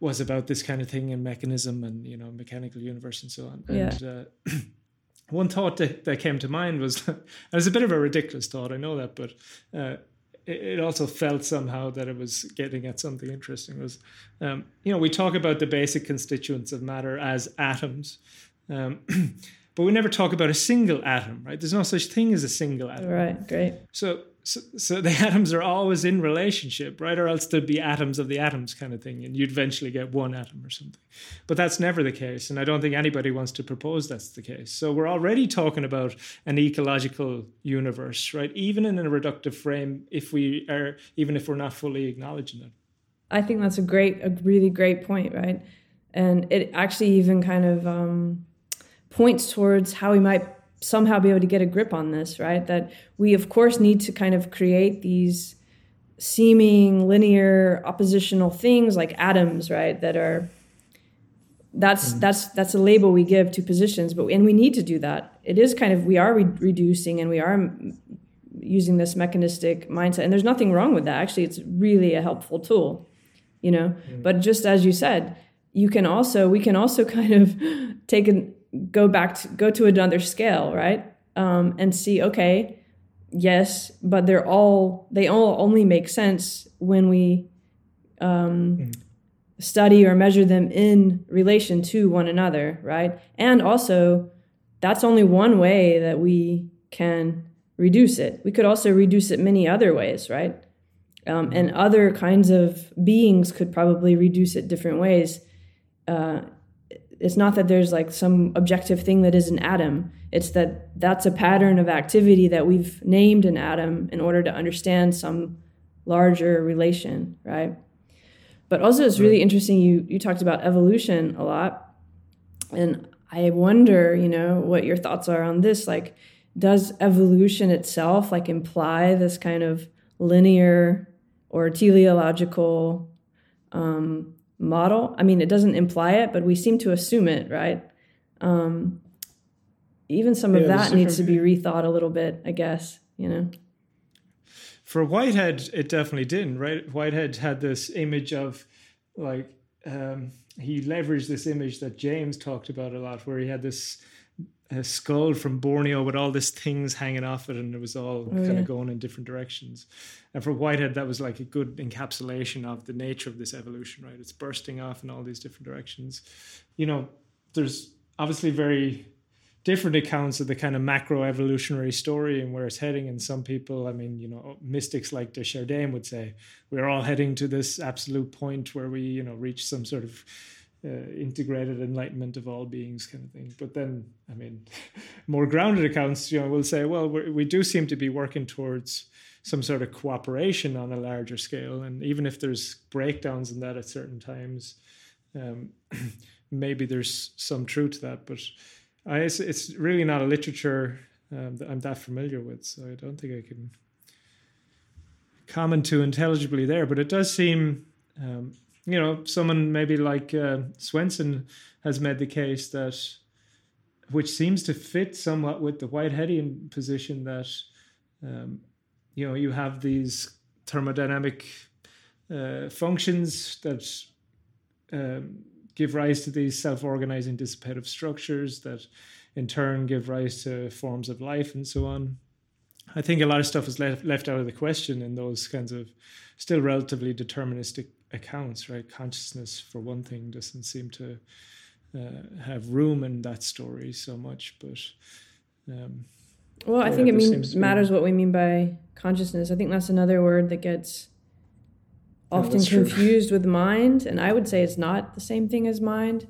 was about this kind of thing and mechanism and you know mechanical universe and so on. Yeah. And uh, one thought that, that came to mind was, it was a bit of a ridiculous thought, I know that, but uh, it, also felt somehow that it was getting at something interesting. Was um, you know we talk about the basic constituents of matter as atoms. Um, but we never talk about a single atom, right? There's no such thing as a single atom. Right, great. So so, so the atoms are always in relationship, right? Or else there'd be atoms of the atoms kind of thing, and you'd eventually get one atom or something. But that's never the case, and I don't think anybody wants to propose that's the case. So we're already talking about an ecological universe, right? Even in a reductive frame, if we are, even if we're not fully acknowledging it. I think that's a great, a really great point, right? And it actually even kind of um, points towards how we might somehow be able to get a grip on this, right? That we, of course, need to kind of create these seeming linear oppositional things like atoms, right? That are that's mm. that's that's a label we give to positions, but and we need to do that. It is kind of we are re- reducing and we are using this mechanistic mindset, and there's nothing wrong with that. Actually, it's really a helpful tool, you know. Mm. But just as you said, you can also we can also kind of take an go back to go to another scale, right? Um, and see, okay, yes, but they're all they all only make sense when we um, mm. study or measure them in relation to one another, right? And also, that's only one way that we can reduce it. We could also reduce it many other ways, right? Um, and other kinds of beings could probably reduce it different ways. Uh, it's not that there's like some objective thing that is an atom it's that that's a pattern of activity that we've named an atom in order to understand some larger relation right? But also it's really interesting you you talked about evolution a lot. And i wonder you know what your thoughts are on this. Like does evolution itself like imply this kind of linear or teleological um, model. I mean, it doesn't imply it, but we seem to assume it, right? Um, even some of that needs to be rethought a little bit, I guess, you know. For Whitehead, it definitely didn't, right? Whitehead had this image of like, um, he leveraged this image that James talked about a lot, where he had this a skull from Borneo with all these things hanging off it, and it was all oh, kind yeah. of going in different directions. And for Whitehead, that was like a good encapsulation of the nature of this evolution, right? It's bursting off in all these different directions. You know, there's obviously very different accounts of the kind of macro evolutionary story and where it's heading. And some people, I mean, you know, mystics like de Chardin would say, we're all heading to this absolute point where we, you know, reach some sort of uh, integrated enlightenment of all beings kind of thing. But then, I mean, more grounded accounts, you know, will say, well, we do seem to be working towards some sort of cooperation on a larger scale. And even if there's breakdowns in that at certain times, um, maybe there's some truth to that. But I, it's, it's really not a literature um, that I'm that familiar with. So I don't think I can comment too intelligibly there. But it does seem um, you know, someone maybe like uh, Swenson has made the case that, which seems to fit somewhat with the Whiteheadian position that, um, you know, you have these thermodynamic uh, functions that um, give rise to these self-organizing dissipative structures that in turn give rise to forms of life and so on. I think a lot of stuff is left, left out of the question in those kinds of still relatively deterministic accounts, right? Consciousness, for one thing, doesn't seem to uh, have room in that story so much, but. Um, well, I think it means matters what we mean by consciousness. I think that's another word that gets often confused true. with mind, and I would say it's not the same thing as mind.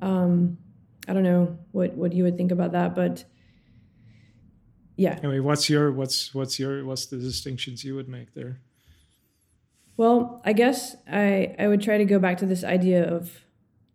Um, I don't know what what you would think about that, but yeah. Anyway, what's your what's what's your what's the distinctions you would make there? Well, I guess I I would try to go back to this idea of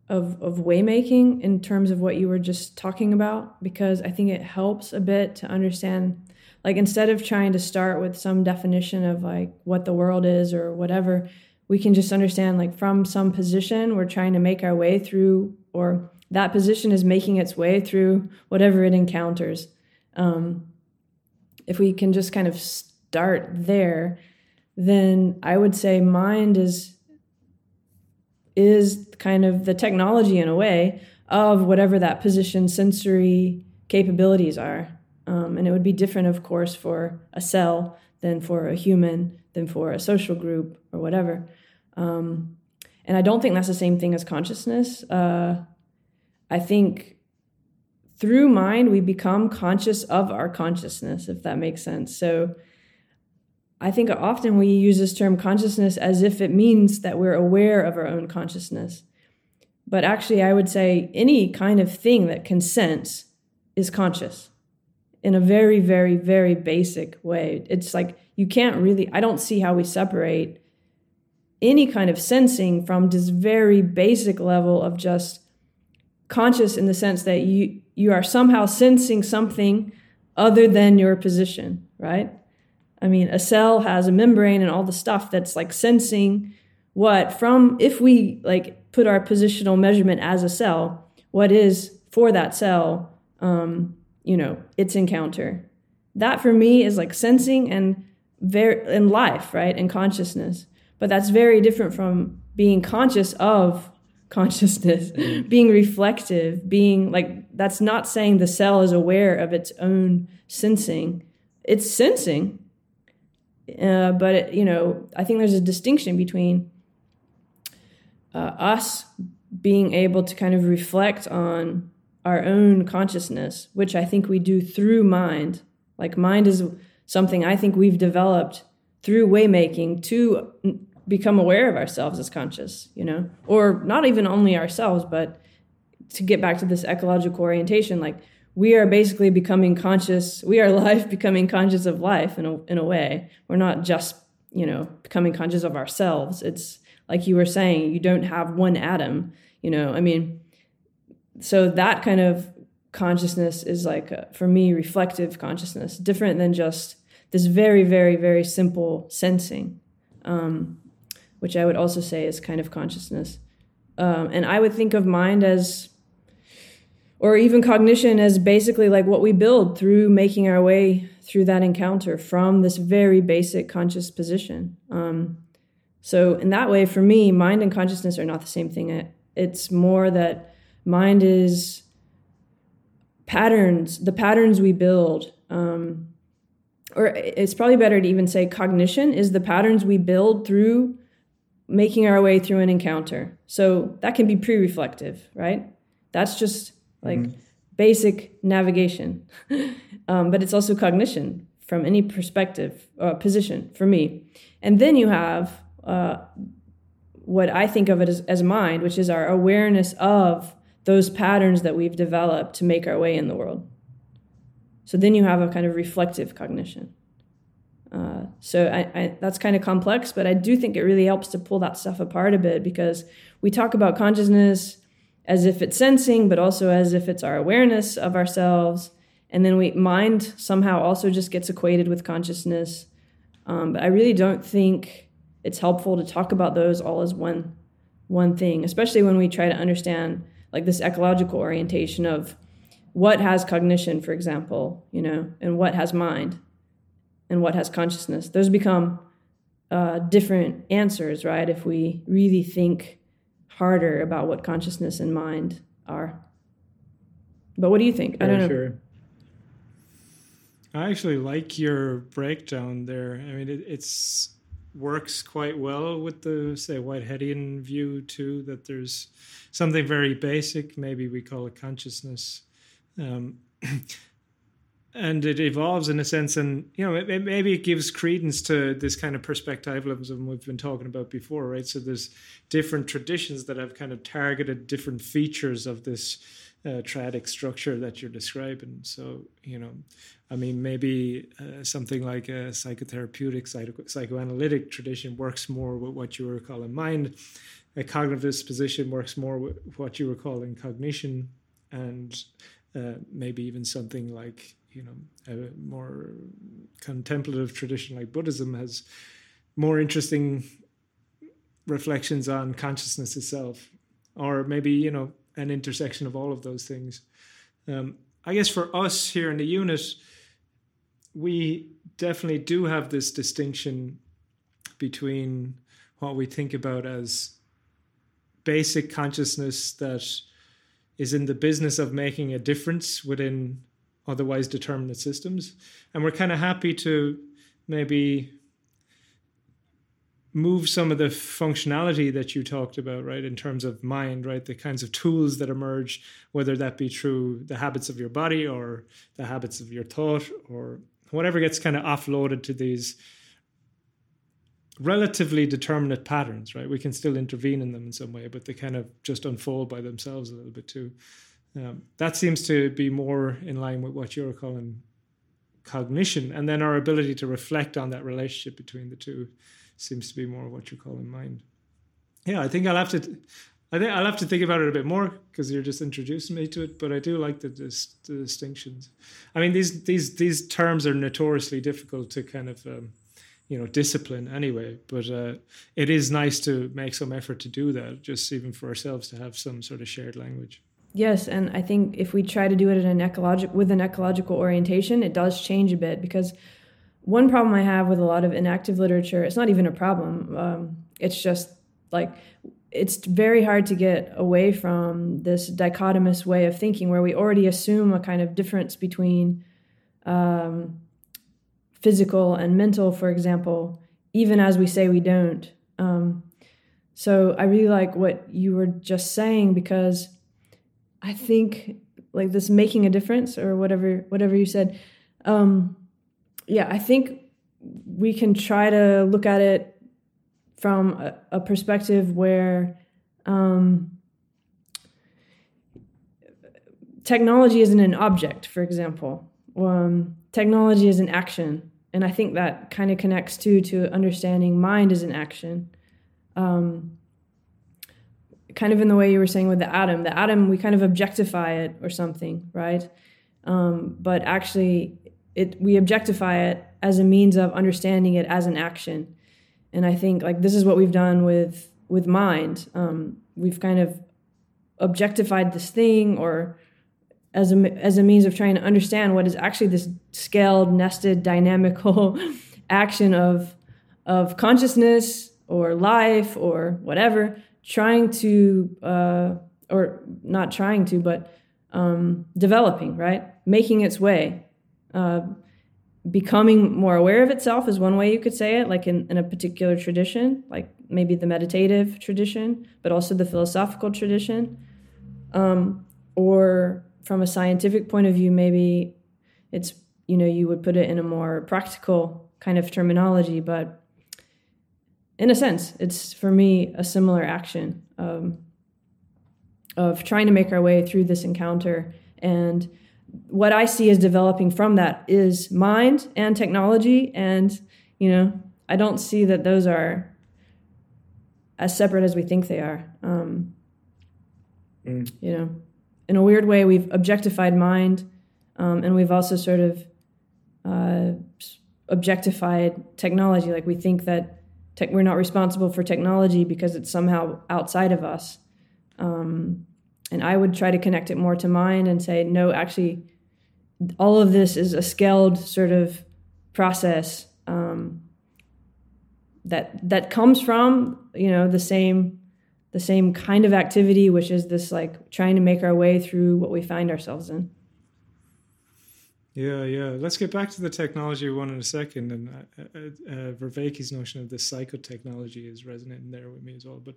of of waymaking in terms of what you were just talking about because I think it helps a bit to understand like instead of trying to start with some definition of like what the world is or whatever, we can just understand like from some position we're trying to make our way through or that position is making its way through whatever it encounters. Um, if we can just kind of start there then I would say mind is is kind of the technology in a way of whatever that position sensory capabilities are. Um, and it would be different, of course, for a cell than for a human, than for a social group or whatever. Um, and I don't think that's the same thing as consciousness. Uh, I think through mind, we become conscious of our consciousness, if that makes sense. So I think often we use this term consciousness as if it means that we're aware of our own consciousness. But actually, I would say any kind of thing that can sense is conscious in a very, very, very basic way. It's like you can't really, I don't see how we separate any kind of sensing from this very basic level of just conscious in the sense that you you are somehow sensing something other than your position, right? I mean, a cell has a membrane and all the stuff that's like sensing what from if we like put our positional measurement as a cell, what is for that cell, um, you know, its encounter. That for me is like sensing and very in life, right, and consciousness. But that's very different from being conscious of consciousness, mm-hmm. being reflective, being like that's not saying the cell is aware of its own sensing. It's sensing, uh, but it, you know, I think there's a distinction between uh, us being able to kind of reflect on our own consciousness, which I think we do through mind. Like mind is something I think we've developed through waymaking to become aware of ourselves as conscious, you know, or not even only ourselves, but to get back to this ecological orientation, like we are basically becoming conscious. We are life becoming conscious of life in a, in a way. We're not just, you know, becoming conscious of ourselves. It's like you were saying, you don't have one atom, you know, I mean, so that kind of consciousness is like, a, for me, reflective consciousness, different than just this very, very, very simple sensing. Um, which I would also say is kind of consciousness. Um, and I would think of mind as, or even cognition as basically like what we build through making our way through that encounter from this very basic conscious position. Um, so, in that way, for me, mind and consciousness are not the same thing. It's more that mind is patterns, the patterns we build. Um, or it's probably better to even say cognition is the patterns we build through making our way through an encounter. So that can be pre reflective, right? That's just like mm-hmm. basic navigation. um, but it's also cognition from any perspective, uh, position for me. And then you have uh, what I think of it as, as mind, which is our awareness of those patterns that we've developed to make our way in the world. So then you have a kind of reflective cognition. Uh, so I, I, that's kind of complex, but I do think it really helps to pull that stuff apart a bit because we talk about consciousness as if it's sensing, but also as if it's our awareness of ourselves. And then we mind somehow also just gets equated with consciousness. Um, but I really don't think it's helpful to talk about those all as one one thing, especially when we try to understand like this ecological orientation of what has cognition, for example, you know, and what has mind and what has consciousness. Those become uh, different answers, right? If we really think harder about what consciousness and mind are. But what do you think? I don't know. Sure. I actually like your breakdown there. I mean, it it's works quite well with the say Whiteheadian view too. That there's something very basic, maybe we call it consciousness, um, and it evolves in a sense and you know it, maybe it gives credence to this kind of perspectivalism we've been talking about before right? So there's different traditions that have kind of targeted different features of this uh, triadic structure that you're describing. So you know i mean maybe uh, something like a psychotherapeutic psycho- psychoanalytic tradition works more with what you were calling mind. A cognitive disposition works more with what you were calling cognition. And uh, maybe even something like you know a more contemplative tradition like Buddhism has more interesting reflections on consciousness itself, or maybe you know an intersection of all of those things. Um, I guess for us here in the unit, we definitely do have this distinction between what we think about as basic consciousness that is in the business of making a difference within otherwise determinate systems. And we're kind of happy to maybe move some of the functionality that you talked about, right, in terms of mind, right, the kinds of tools that emerge, whether that be through the habits of your body or the habits of your thought or whatever gets kind of offloaded to these relatively determinate patterns, right? We can still intervene in them in some way, but they kind of just unfold by themselves a little bit too. Um, that seems to be more in line with what you're calling cognition, and then our ability to reflect on that relationship between the two seems to be more what you call in mind. Yeah, I think I'll have to. I think I'll have to think about it a bit more because you're just introducing me to it. But I do like the, dis- the distinctions. I mean, these these these terms are notoriously difficult to kind of um, you know discipline anyway. But uh, it is nice to make some effort to do that, just even for ourselves to have some sort of shared language. Yes, and I think if we try to do it in an ecological with an ecological orientation, it does change a bit because one problem I have with a lot of enactive literature, it's not even a problem. Um, it's just like it's very hard to get away from this dichotomous way of thinking where we already assume a kind of difference between um, physical and mental, for example, even as we say we don't. Um, so I really like what you were just saying because I think like this making a difference or whatever whatever you said. Um, yeah, I think we can try to look at it from a, a perspective where um, technology isn't an object, for example. Um, technology is an action. And I think that kind of connects too to understanding mind as an action. Um, kind of in the way you were saying with the atom. The atom, we kind of objectify it or something, right? Um, but actually, it we objectify it as a means of understanding it as an action and i think like this is what we've done with with mind um, we've kind of objectified this thing or as a as a means of trying to understand what is actually this scaled nested dynamical action of of consciousness or life or whatever trying to uh, or not trying to but um, developing right making its way uh, becoming more aware of itself is one way you could say it, like in, in a particular tradition, like maybe the meditative tradition, but also the philosophical tradition. Um, or from a scientific point of view, maybe it's, you know, you would put it in a more practical kind of terminology, but in a sense, it's for me a similar action um, of trying to make our way through this encounter and what I see as developing from that is mind and technology. And, you know, I don't see that those are as separate as we think they are. Um, mm. You know, in a weird way, we've objectified mind um, and we've also sort of uh, objectified technology. Like we think that te- we're not responsible for technology because it's somehow outside of us. Um, and I would try to connect it more to mind and say, no, actually, all of this is a scaled sort of process um, that that comes from you know the same the same kind of activity, which is this like trying to make our way through what we find ourselves in. Yeah, yeah. Let's get back to the technology one in a second. And uh, uh, uh, Vervaeke's notion of the psychotechnology is resonating there with me as well. But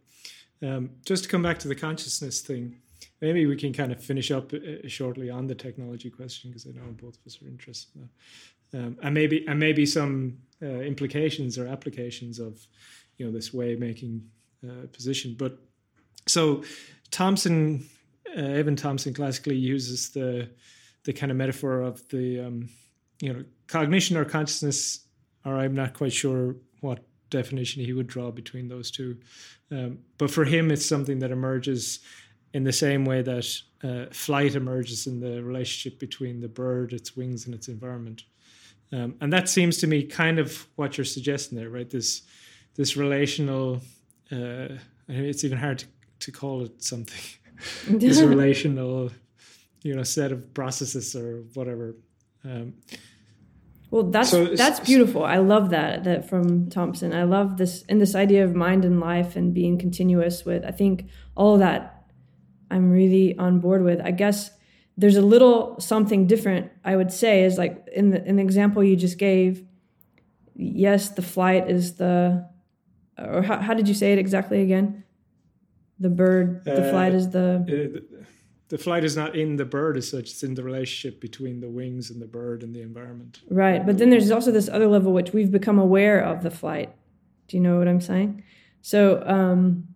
um, just to come back to the consciousness thing, maybe we can kind of finish up uh, shortly on the technology question because I know both of us are interested in that, um, and maybe and maybe some uh, implications or applications of you know this way making uh, position. But so Thompson, uh, Evan Thompson, classically uses the the kind of metaphor of the um, you know cognition or consciousness, or I'm not quite sure what definition he would draw between those two. Um, but for him, it's something that emerges in the same way that uh, flight emerges in the relationship between the bird, its wings, and its environment. Um, and that seems to me kind of what you're suggesting there, right? This this relational. Uh, it's even hard to, to call it something. this relational, you know, set of processes or whatever. Um, Well, that's so, that's beautiful. I love that that from Thompson. I love this and this idea of mind and life and being continuous with. I think all of that I'm really on board with. I guess there's a little something different. I would say is like in the in the example you just gave. Yes, the flight is the, or how, how did you say it exactly again? The bird, the uh, flight is the. Uh, the flight is not in the bird as such; it's in the relationship between the wings and the bird and the environment. Right, but then there's also this other level which we've become aware of the flight. Do you know what I'm saying? So um,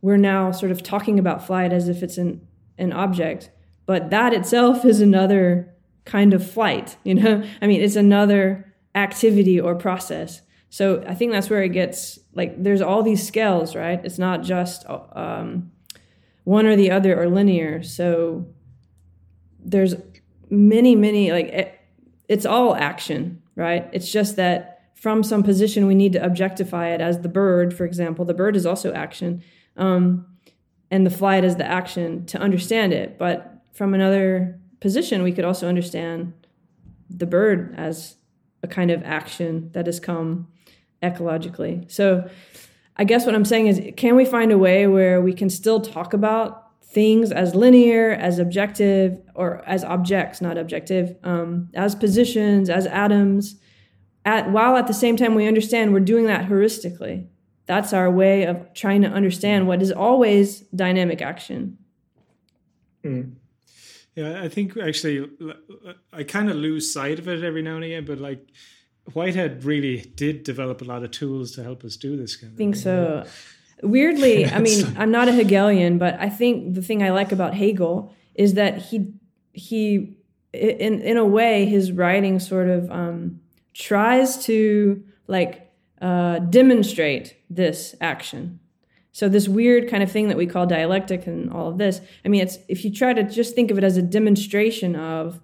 we're now sort of talking about flight as if it's an an object, but that itself is another kind of flight. You know, I mean, it's another activity or process. So I think that's where it gets like there's all these scales, right? It's not just um, one or the other or linear. So there's many, many, like it, it's all action, right? It's just that from some position we need to objectify it as the bird, for example. The bird is also action, um, and the flight is the action to understand it. But from another position, we could also understand the bird as a kind of action that has come ecologically. So I guess what I'm saying is, can we find a way where we can still talk about things as linear, as objective, or as objects, not objective, um, as positions, as atoms, at while at the same time we understand we're doing that heuristically. That's our way of trying to understand what is always dynamic action. Mm. Yeah, I think actually I kind of lose sight of it every now and again, but like Whitehead really did develop a lot of tools to help us do this kind of thing. I think thing. so. Weirdly, I mean, I'm not a Hegelian, but I think the thing I like about Hegel is that he he in in a way his writing sort of um, tries to like uh, demonstrate this action. So this weird kind of thing that we call dialectic and all of this. I mean, it's if you try to just think of it as a demonstration of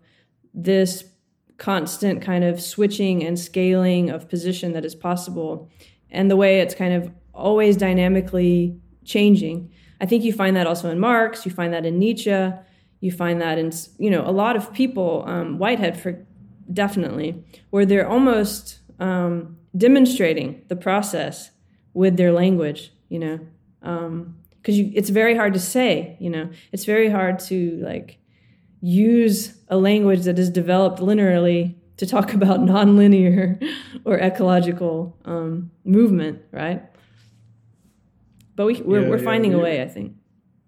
this constant kind of switching and scaling of position that is possible and the way it's kind of always dynamically changing. I think you find that also in marx you find that in nietzsche you find that in you know a lot of people um, whitehead for definitely where they're almost um, demonstrating the process with their language you know because um, it's very hard to say you know it's very hard to like use a language that is developed linearly to talk about nonlinear or ecological um, movement, right? But we, we're, yeah, we're finding yeah, a way, I think.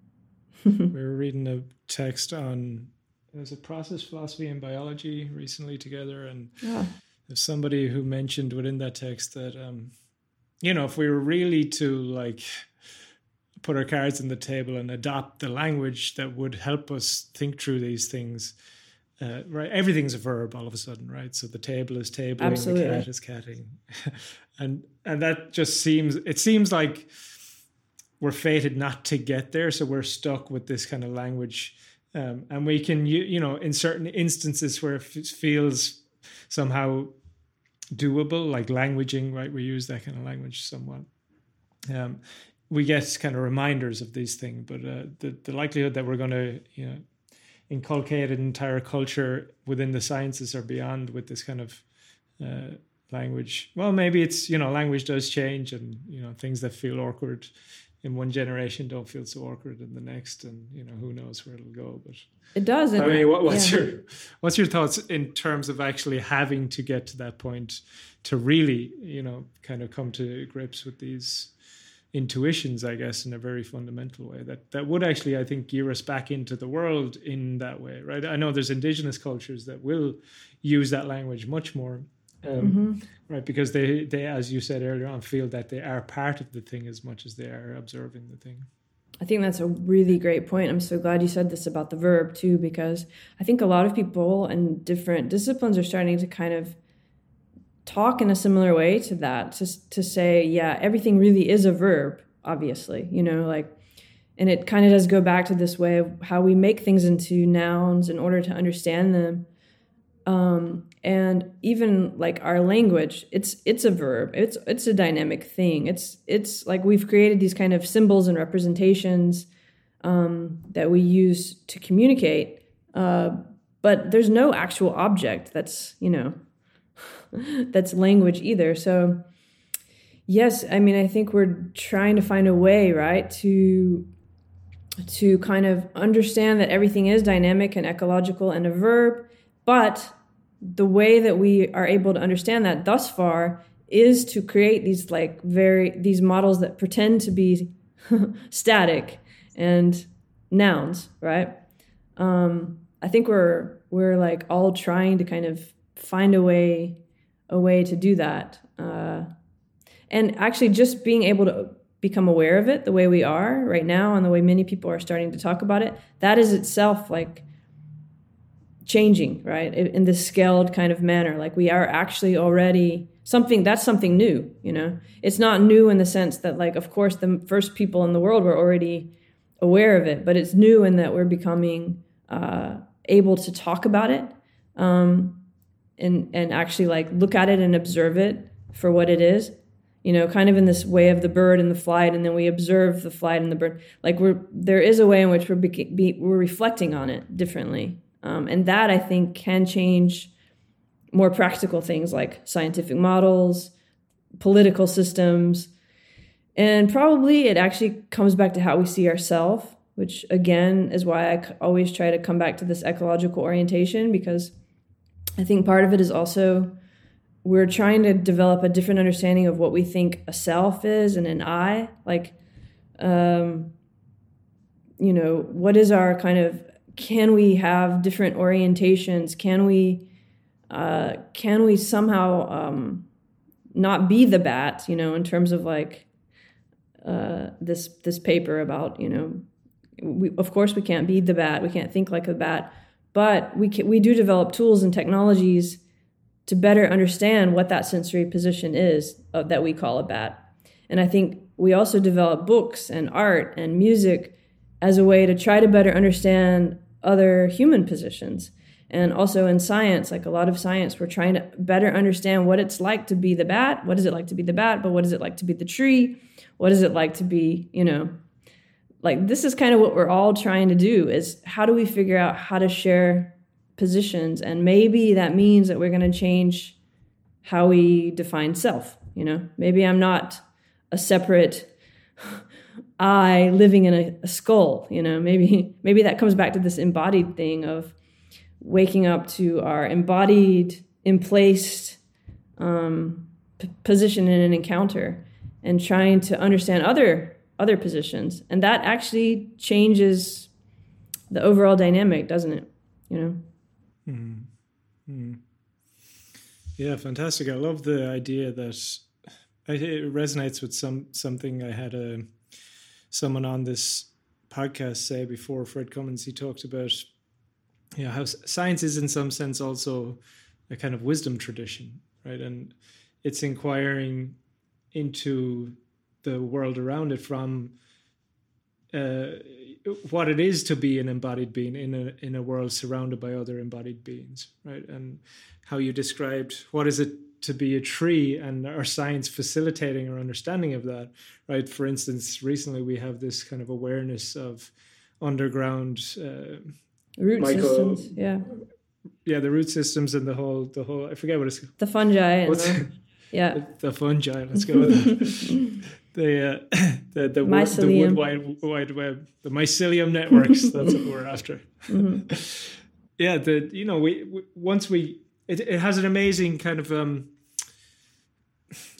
we were reading a text on there's a process philosophy and biology recently together, and yeah. there's somebody who mentioned within that text that um, you know if we were really to like put our cards on the table and adopt the language that would help us think through these things. Uh, right, everything's a verb all of a sudden, right? So the table is tabling, Absolutely. the cat is catting, and and that just seems it seems like we're fated not to get there, so we're stuck with this kind of language, um, and we can you, you know in certain instances where it feels somehow doable, like languaging, right? We use that kind of language somewhat. Um, we get kind of reminders of these things, but uh, the the likelihood that we're going to you know inculcate an entire culture within the sciences or beyond with this kind of uh, language, well, maybe it's you know language does change, and you know things that feel awkward in one generation don't feel so awkward in the next, and you know who knows where it'll go, but. It does. I mean, what, what's yeah. your what's your thoughts in terms of actually having to get to that point to really, you know, kind of come to grips with these intuitions, I guess, in a very fundamental way that that would actually, I think, gear us back into the world in that way, right? I know there's indigenous cultures that will use that language much more, um, mm-hmm. right? Because they they, as you said earlier on, feel that they are part of the thing as much as they are observing the thing. I think that's a really great point. I'm so glad you said this about the verb too, because I think a lot of people in different disciplines are starting to kind of talk in a similar way to that to, to say yeah everything really is a verb obviously you know like and it kind of does go back to this way of how we make things into nouns in order to understand them. Um, and even like our language it's it's a verb it's it's a dynamic thing it's it's like we've created these kind of symbols and representations um, that we use to communicate uh, but there's no actual object that's you know that's language either. So yes, I mean I think we're trying to find a way, right, to to kind of understand that everything is dynamic and ecological and a verb, but the way that we are able to understand that thus far is to create these like very these models that pretend to be static and nouns, right? Um, I think we're we're like all trying to kind of find a way a way to do that, uh, and actually just being able to become aware of it the way we are right now and the way many people are starting to talk about it that is itself like changing right in this scaled kind of manner. Like we are actually already something that's something new you know? It's not new in the sense that like of course the first people in the world were already aware of it but it's new in that we're becoming uh, able to talk about it um, and and actually like look at it and observe it for what it is you know kind of in this way of the bird and the flight and then we observe the flight and the bird. Like we're there is a way in which we're be, we're reflecting on it differently. Um, and that i think can change more practical things like scientific models, political systems, and probably it actually comes back to how we see ourselves, which again is why I always try to come back to this ecological orientation because I think part of it is also we're trying to develop a different understanding of what we think a self is and an I. Like, um, you know, what is our kind of, can we have different orientations? Can we uh, can we somehow um, not be the bat you know in terms of like uh, this this paper about you know we, of course we can't be the bat we can't think like a bat but we can, we do develop tools and technologies to better understand what that sensory position is uh, that we call a bat. And i think we also develop books and art and music as a way to try to better understand other human positions. And also in science like a lot of science we're trying to better understand what it's like to be the bat. What is it like to be the bat? But what is it like to be the tree? What is it like to be you know like this is kind of what we're all trying to do is how do we figure out how to share positions? And maybe that means that we're going to change how we define self you know? Maybe i'm not a separate i living in a, a skull you know? Maybe maybe that comes back to this embodied thing of waking up to our embodied, emplaced um, p- position in an encounter and trying to understand other other positions. And that actually changes the overall dynamic doesn't it? You know? Mm. Yeah fantastic. I love the idea that it resonates with some something i had a someone on this podcast say before fred cummins. He talked about yeah, how science is in some sense also a kind of wisdom tradition, right? And it's inquiring into the world around it from uh, what it is to be an embodied being in a in a world surrounded by other embodied beings, right? And how you described what is it to be a tree and our science facilitating our understanding of that, right? For instance, recently we have this kind of awareness of underground. Uh, root Michael, systems. Yeah. Yeah, the root systems and the whole the whole I forget what it's the fungi. The, yeah. The, the, fungi. Let's go with that. the uh, the the, the wood wide, wide web, the mycelium networks. that's what we're after. Mm-hmm. yeah, the you know we, we once we it, it has an amazing kind of um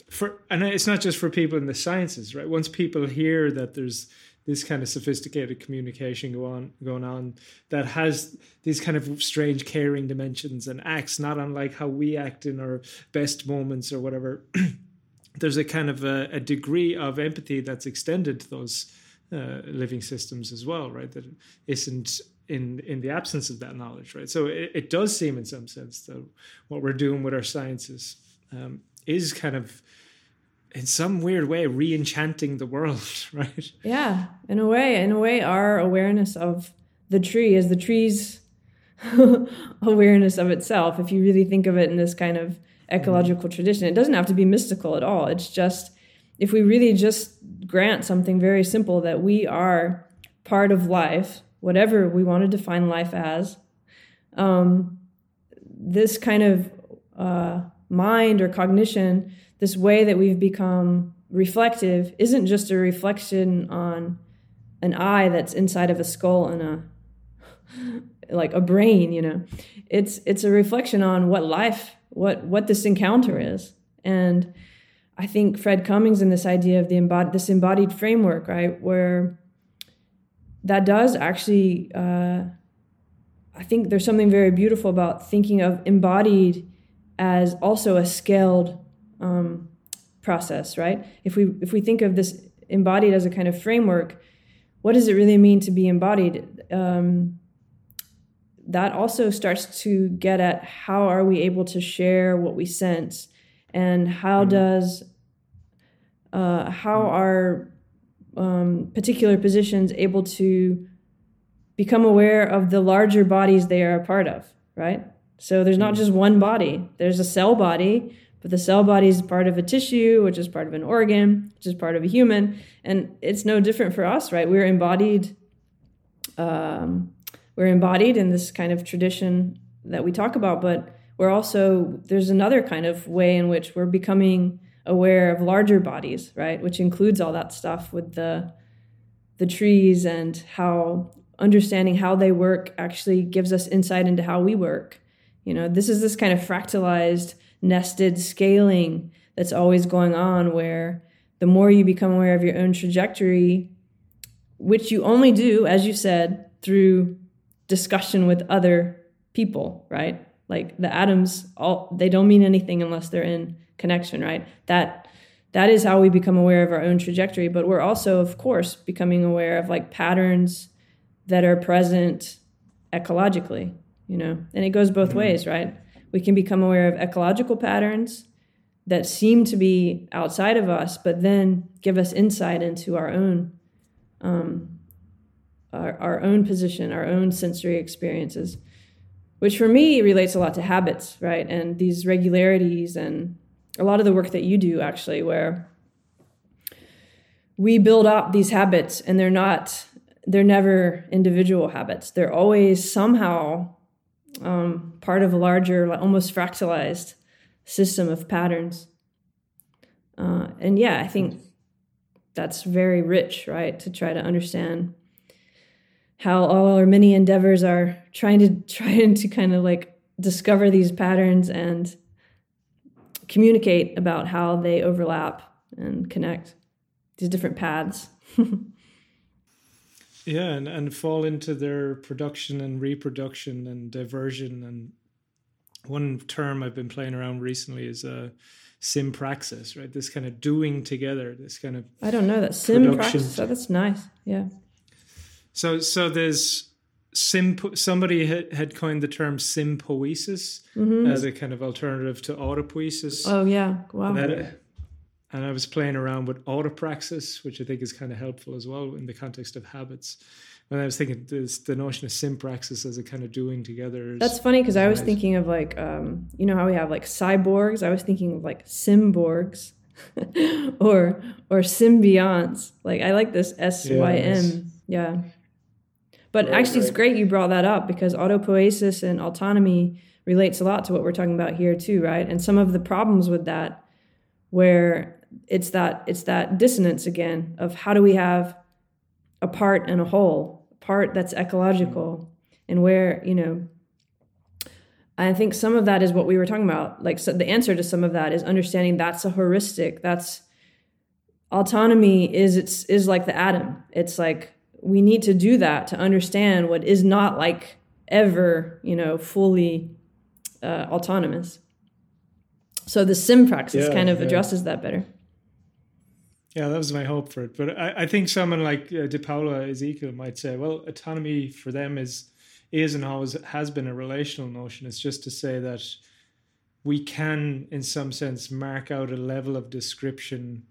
for and it's not just for people in the sciences, right? Once people hear that there's this kind of sophisticated communication go on going on that has these kind of strange caring dimensions and acts not unlike how we act in our best moments or whatever there's a kind of a, a, degree of empathy that's extended to those uh, living systems as well right? That isn't in in the absence of that knowledge right? So it, it does seem in some sense that what we're doing with our sciences um, is kind of in some weird way re-enchanting the world right? Yeah in a way in a way our awareness of the tree is the tree's awareness of itself if you really think of it in this kind of ecological tradition it doesn't have to be mystical at all it's just if we really just grant something very simple that we are part of life whatever we want to define life as um, this kind of uh, mind or cognition, this way that we've become reflective, isn't just a reflection on an eye that's inside of a skull and a like a brain, you know. It's it's a reflection on what life, what what this encounter is. And I think Fred Cummins and this idea of the embodied this embodied framework, right, where that does actually uh, I think there's something very beautiful about thinking of embodied as also a scaled um, process, right? If we if we think of this embodied as a kind of framework, what does it really mean to be embodied? Um, that also starts to get at how are we able to share what we sense, and how mm-hmm. does uh, how mm-hmm. are um, particular positions able to become aware of the larger bodies they are a part of, right? So there's not mm. just one body. There's a cell body, but the cell body is part of a tissue, which is part of an organ, which is part of a human, and it's no different for us, right? We're embodied. Um, we're embodied in this kind of tradition that we talk about, but we're also there's another kind of way in which we're becoming aware of larger bodies, right? Which includes all that stuff with the the trees and how understanding how they work actually gives us insight into how we work. You know, this is this kind of fractalized, nested scaling that's always going on where the more you become aware of your own trajectory, which you only do, as you said, through discussion with other people, right? Like the atoms, all they don't mean anything unless they're in connection, right? That that is how we become aware of our own trajectory. But we're also, of course, becoming aware of like patterns that are present ecologically, you know, and it goes both mm-hmm. ways, right? We can become aware of ecological patterns that seem to be outside of us, but then give us insight into our own, um, our, our own position, our own sensory experiences, which for me relates a lot to habits, right? And these regularities and a lot of the work that you do actually, where we build up these habits and they're not they're never individual habits. They're always somehow um, part of a larger, almost fractalized system of patterns. Uh, and yeah, I think that's very rich, right? To try to understand how all our many endeavors are trying to trying to kind of like discover these patterns and communicate about how they overlap and connect these different paths. Yeah, and, and fall into their production and reproduction and diversion. And one term I've been playing around recently is uh, sympraxis, right? This kind of doing together, this kind of I don't know that sympraxis. Oh, that's nice. Yeah. So so there's sim. Somebody had, had coined the term sympoiesis mm-hmm. as a kind of alternative to autopoiesis. Oh yeah, wow. That, and I was playing around with autopraxis, which I think is kind of helpful as well in the context of habits. And I was thinking this, the notion of sympraxis as a kind of doing together. That's funny because I was thinking of like, um, you know how we have like cyborgs. I was thinking of like symborgs, or or symbionts. Like I like this S Y M. Yeah. But right, actually, right. it's great you brought that up because autopoiesis and autonomy relates a lot to what we're talking about here too, right? And some of the problems with that, where it's that it's that dissonance again of how do we have a part and a whole, a part that's ecological, mm-hmm. and where you know. I think some of that is what we were talking about. Like so the answer to some of that is understanding that's a heuristic. That's autonomy is it's is like the atom. It's like we need to do that to understand what is not like ever, you know, fully uh, autonomous. So the sympraxis yeah, kind of yeah. addresses that better. Yeah, that was my hope for it. But I, I think someone like uh, Di Paolo Ezequiel might say, well, autonomy for them is is and always has been a relational notion. It's just to say that we can, in some sense, mark out a level of description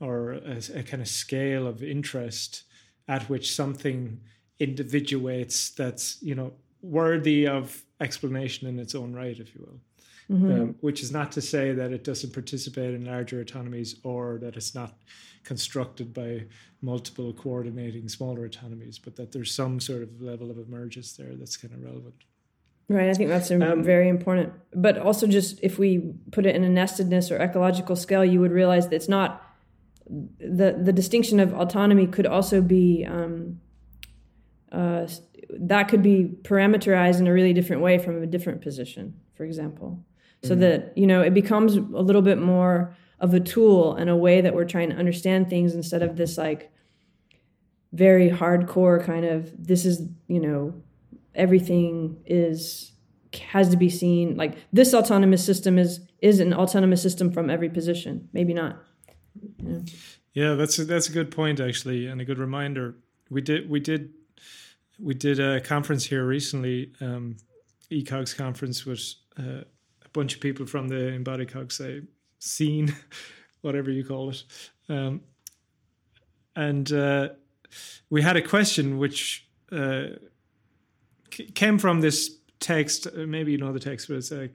or a, a kind of scale of interest at which something individuates that's you know worthy of explanation in its own right, if you will mm-hmm. um, which is not to say that it doesn't participate in larger autonomies or that it's not constructed by multiple coordinating smaller autonomies, but that there's some sort of level of emergence there that's kind of relevant. Right. I think that's um, very important. But also, just if we put it in a nestedness or ecological scale, you would realize that it's not the the distinction of autonomy could also be um, uh, that could be parameterized in a really different way from a different position, for example, so mm-hmm. that you know it becomes a little bit more of a tool and a way that we're trying to understand things instead of this like very hardcore kind of this is you know everything is has to be seen like this autonomous system is is an autonomous system from every position. Maybe not yeah, that's a, that's a good point actually and a good reminder we did we did we did a conference here recently um ecogs conference with uh, a bunch of people from the embodied say scene whatever you call it um and uh we had a question which uh, came from this text. Uh, maybe you know the text, but it's like,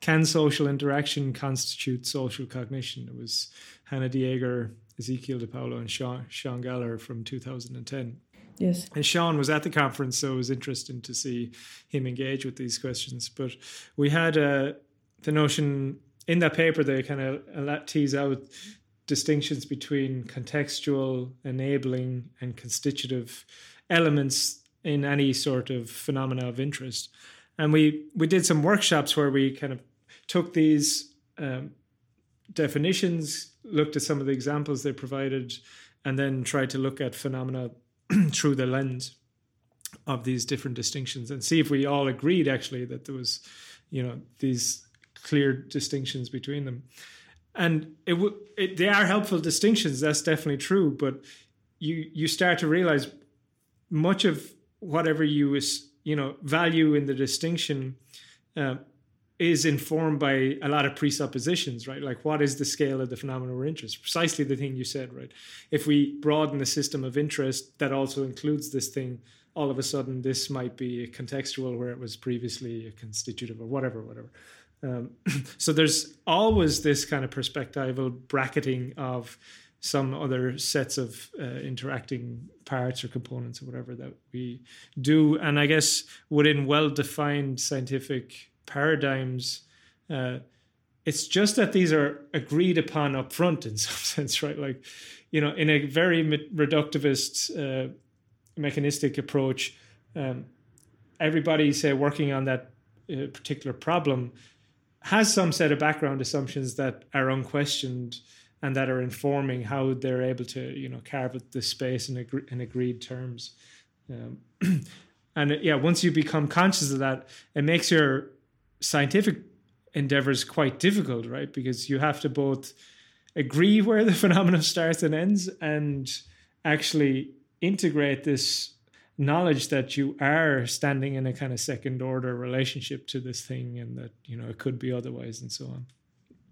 "Can social interaction constitute social cognition?" It was Hannah Dieger, Ezequiel Di Paolo, and Sean, Sean Gallagher from 2010. Yes. And Sean was at the conference, so it was interesting to see him engage with these questions. But we had uh, the notion in that paper, they kind of tease out distinctions between contextual, enabling, and constitutive elements in any sort of phenomena of interest. And we we did some workshops where we kind of took these um, definitions, looked at some of the examples they provided, and then tried to look at phenomena through the lens of these different distinctions and see if we all agreed actually that there was, you know, these clear distinctions between them and it, w- it they are helpful distinctions. That's definitely true. But you you start to realize much of whatever you is you know value in the distinction uh, is informed by a lot of presuppositions, right? Like what is the scale of the phenomenon of interest? Precisely the thing you said, right? If we broaden the system of interest that also includes this thing, all of a sudden this might be a contextual where it was previously a constitutive or whatever, whatever. Um, so there's always this kind of perspectival bracketing of some other sets of uh, interacting parts or components or whatever that we do. And I guess within well defined scientific paradigms, uh, it's just that these are agreed upon up front in some sense, right? Like, you know, in a very reductivist, uh, mechanistic approach, um, everybody, say, working on that uh, particular problem has some set of background assumptions that are unquestioned and that are informing how they're able to you know carve out the space in, agree, in agreed terms um, and yeah once you become conscious of that it makes your scientific endeavors quite difficult right? Because you have to both agree where the phenomenon starts and ends and actually integrate this knowledge that you are standing in a kind of second order relationship to this thing and that you know it could be otherwise and so on.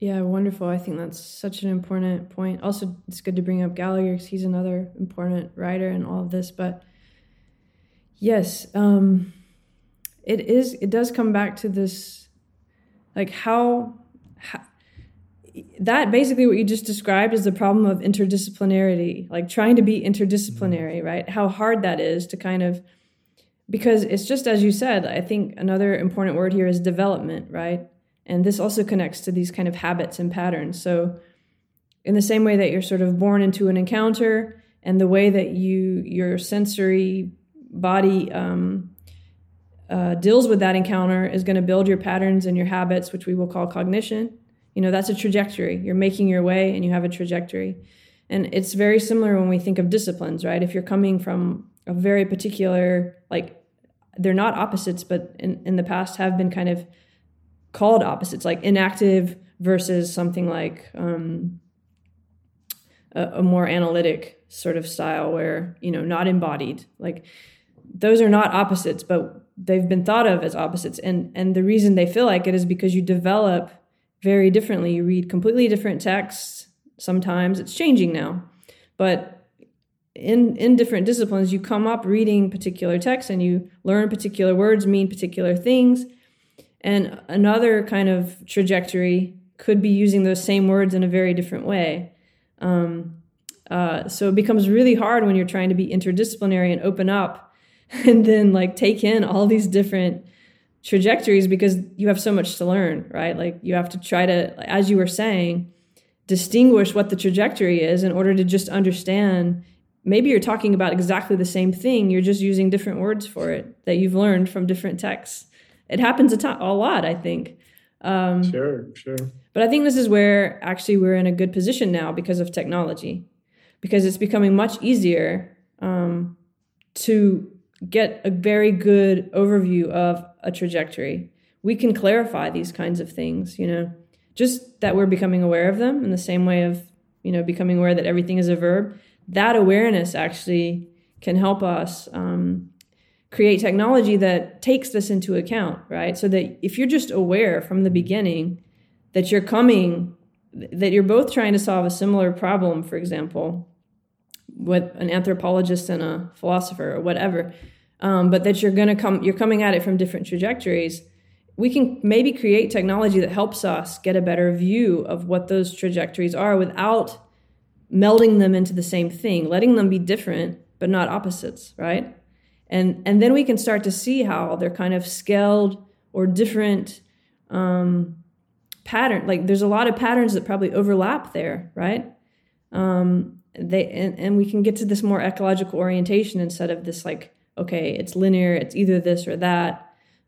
Yeah wonderful. I think that's such an important point. Also it's good to bring up gallagher because he's another important writer in all of this but yes um it is it does come back to this like how, how that basically what you just described is the problem of interdisciplinarity, like trying to be interdisciplinary, mm-hmm. right? How hard that is to kind of because it's just as you said, I think another important word here is development, right? And this also connects to these kind of habits and patterns. So in the same way that you're sort of born into an encounter and the way that you your sensory body um, uh, deals with that encounter is going to build your patterns and your habits, which we will call cognition. You know that's a trajectory. You're making your way and you have a trajectory. And it's very similar when we think of disciplines right? If you're coming from a very particular like they're not opposites but in, in the past have been kind of called opposites like enactive versus something like um, a, a more analytic sort of style where you know not embodied. Like those are not opposites but they've been thought of as opposites and and the reason they feel like it is because you develop very differently. You read completely different texts. Sometimes it's changing now, but in in different disciplines, you come up reading particular texts and you learn particular words mean particular things. And another kind of trajectory could be using those same words in a very different way. Um, uh, so it becomes really hard when you're trying to be interdisciplinary and open up, and then like take in all these different trajectories because you have so much to learn, right? Like you have to try to, as you were saying, distinguish what the trajectory is in order to just understand. Maybe you're talking about exactly the same thing, you're just using different words for it that you've learned from different texts. It happens a, to- a lot, I think. Um, sure, sure. But I think this is where actually we're in a good position now because of technology, because it's becoming much easier um, to get a very good overview of a trajectory. We can clarify these kinds of things, you know, just that we're becoming aware of them in the same way of, you know, becoming aware that everything is a verb. That awareness actually can help us um, create technology that takes this into account, right? So that if you're just aware from the beginning that you're coming, that you're both trying to solve a similar problem, for example, with an anthropologist and a philosopher or whatever, um, but that you're going to come, you're coming at it from different trajectories. We can maybe create technology that helps us get a better view of what those trajectories are without melding them into the same thing, letting them be different but not opposites, right? And and then we can start to see how they're kind of scaled or different um, pattern. Like there's a lot of patterns that probably overlap there, right? Um, they and, and we can get to this more ecological orientation instead of this like okay, it's linear, it's either this or that.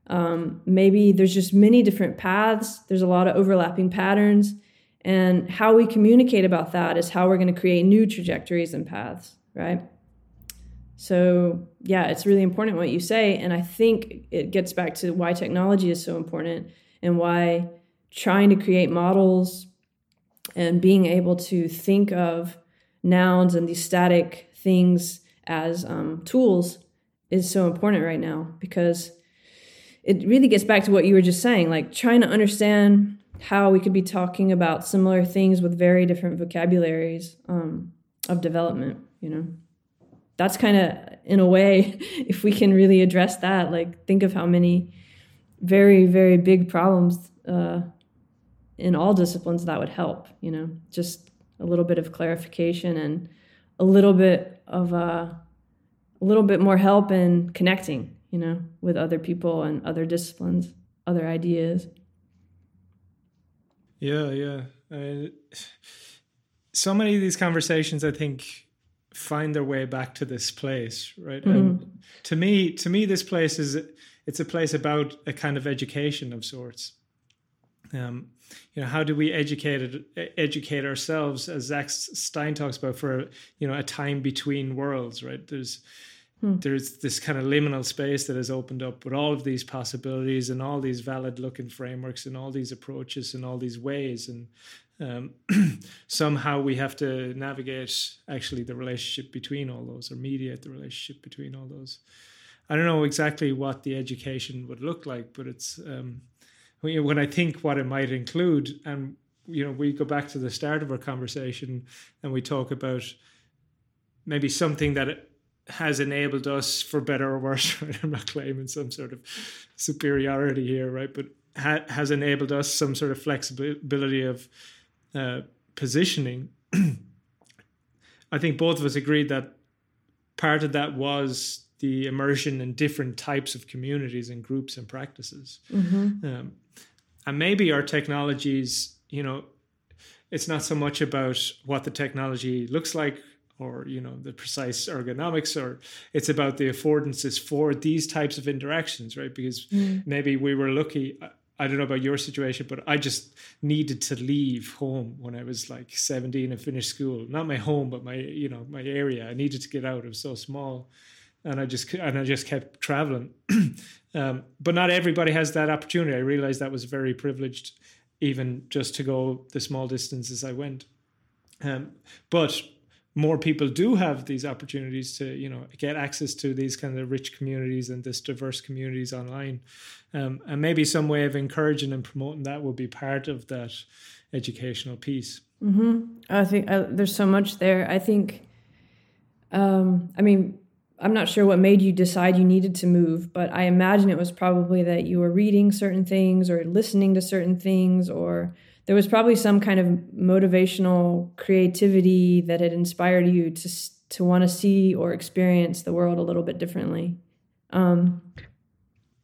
Um, maybe there's just many different paths, there's a lot of overlapping patterns. And how we communicate about that is how we're going to create new trajectories and paths, right? So, yeah, it's really important what you say. And I think it gets back to why technology is so important and why trying to create models and being able to think of nouns and these static things as um, tools is so important right now because it really gets back to what you were just saying like trying to understand how we could be talking about similar things with very different vocabularies um, of development you know? That's kind of in a way if we can really address that like think of how many very very big problems uh, in all disciplines that would help you know? Just a little bit of clarification and a little bit of uh, a little bit more help in connecting, you know, with other people and other disciplines, other ideas. Yeah, yeah. Uh, so many of these conversations, I think, find their way back to this place, right? Mm-hmm. And to me, to me, this place is it's a place about a kind of education of sorts. Um, you know, how do we educate educate ourselves, as Zak Stein talks about, for you know a time between worlds, right? There's Hmm. There's this kind of liminal space that has opened up with all of these possibilities and all these valid looking frameworks and all these approaches and all these ways. And um, somehow we have to navigate actually the relationship between all those or mediate the relationship between all those. I don't know exactly what the education would look like, but it's um, when I think what it might include, and you know, we go back to the start of our conversation and we talk about maybe something that has enabled us, for better or worse, right? I'm not claiming some sort of superiority here, right? But ha- has enabled us some sort of flexibility of uh, positioning. I think both of us agreed that part of that was the immersion in different types of communities and groups and practices. Mm-hmm. Um, and maybe our technologies, you know, it's not so much about what the technology looks like or you know the precise ergonomics or it's about the affordances for these types of interactions right because mm. maybe we were lucky I don't know about your situation, but I just needed to leave home when I was like 17 and finished school. Not my home, but my, you know, my area. I needed to get out. It was so small. And I just, and I just kept traveling. um, but not everybody has that opportunity. I realized that was very privileged, even just to go the small distances I went. Um, but more people do have these opportunities to you know get access to these kind of rich communities and this diverse communities online um, and maybe some way of encouraging and promoting that will be part of that educational piece mm-hmm. i think uh, there's so much there i think um, i mean i'm not sure what made you decide you needed to move but i imagine it was probably that you were reading certain things or listening to certain things or there was probably some kind of motivational creativity that had inspired you to to want to see or experience the world a little bit differently. Um,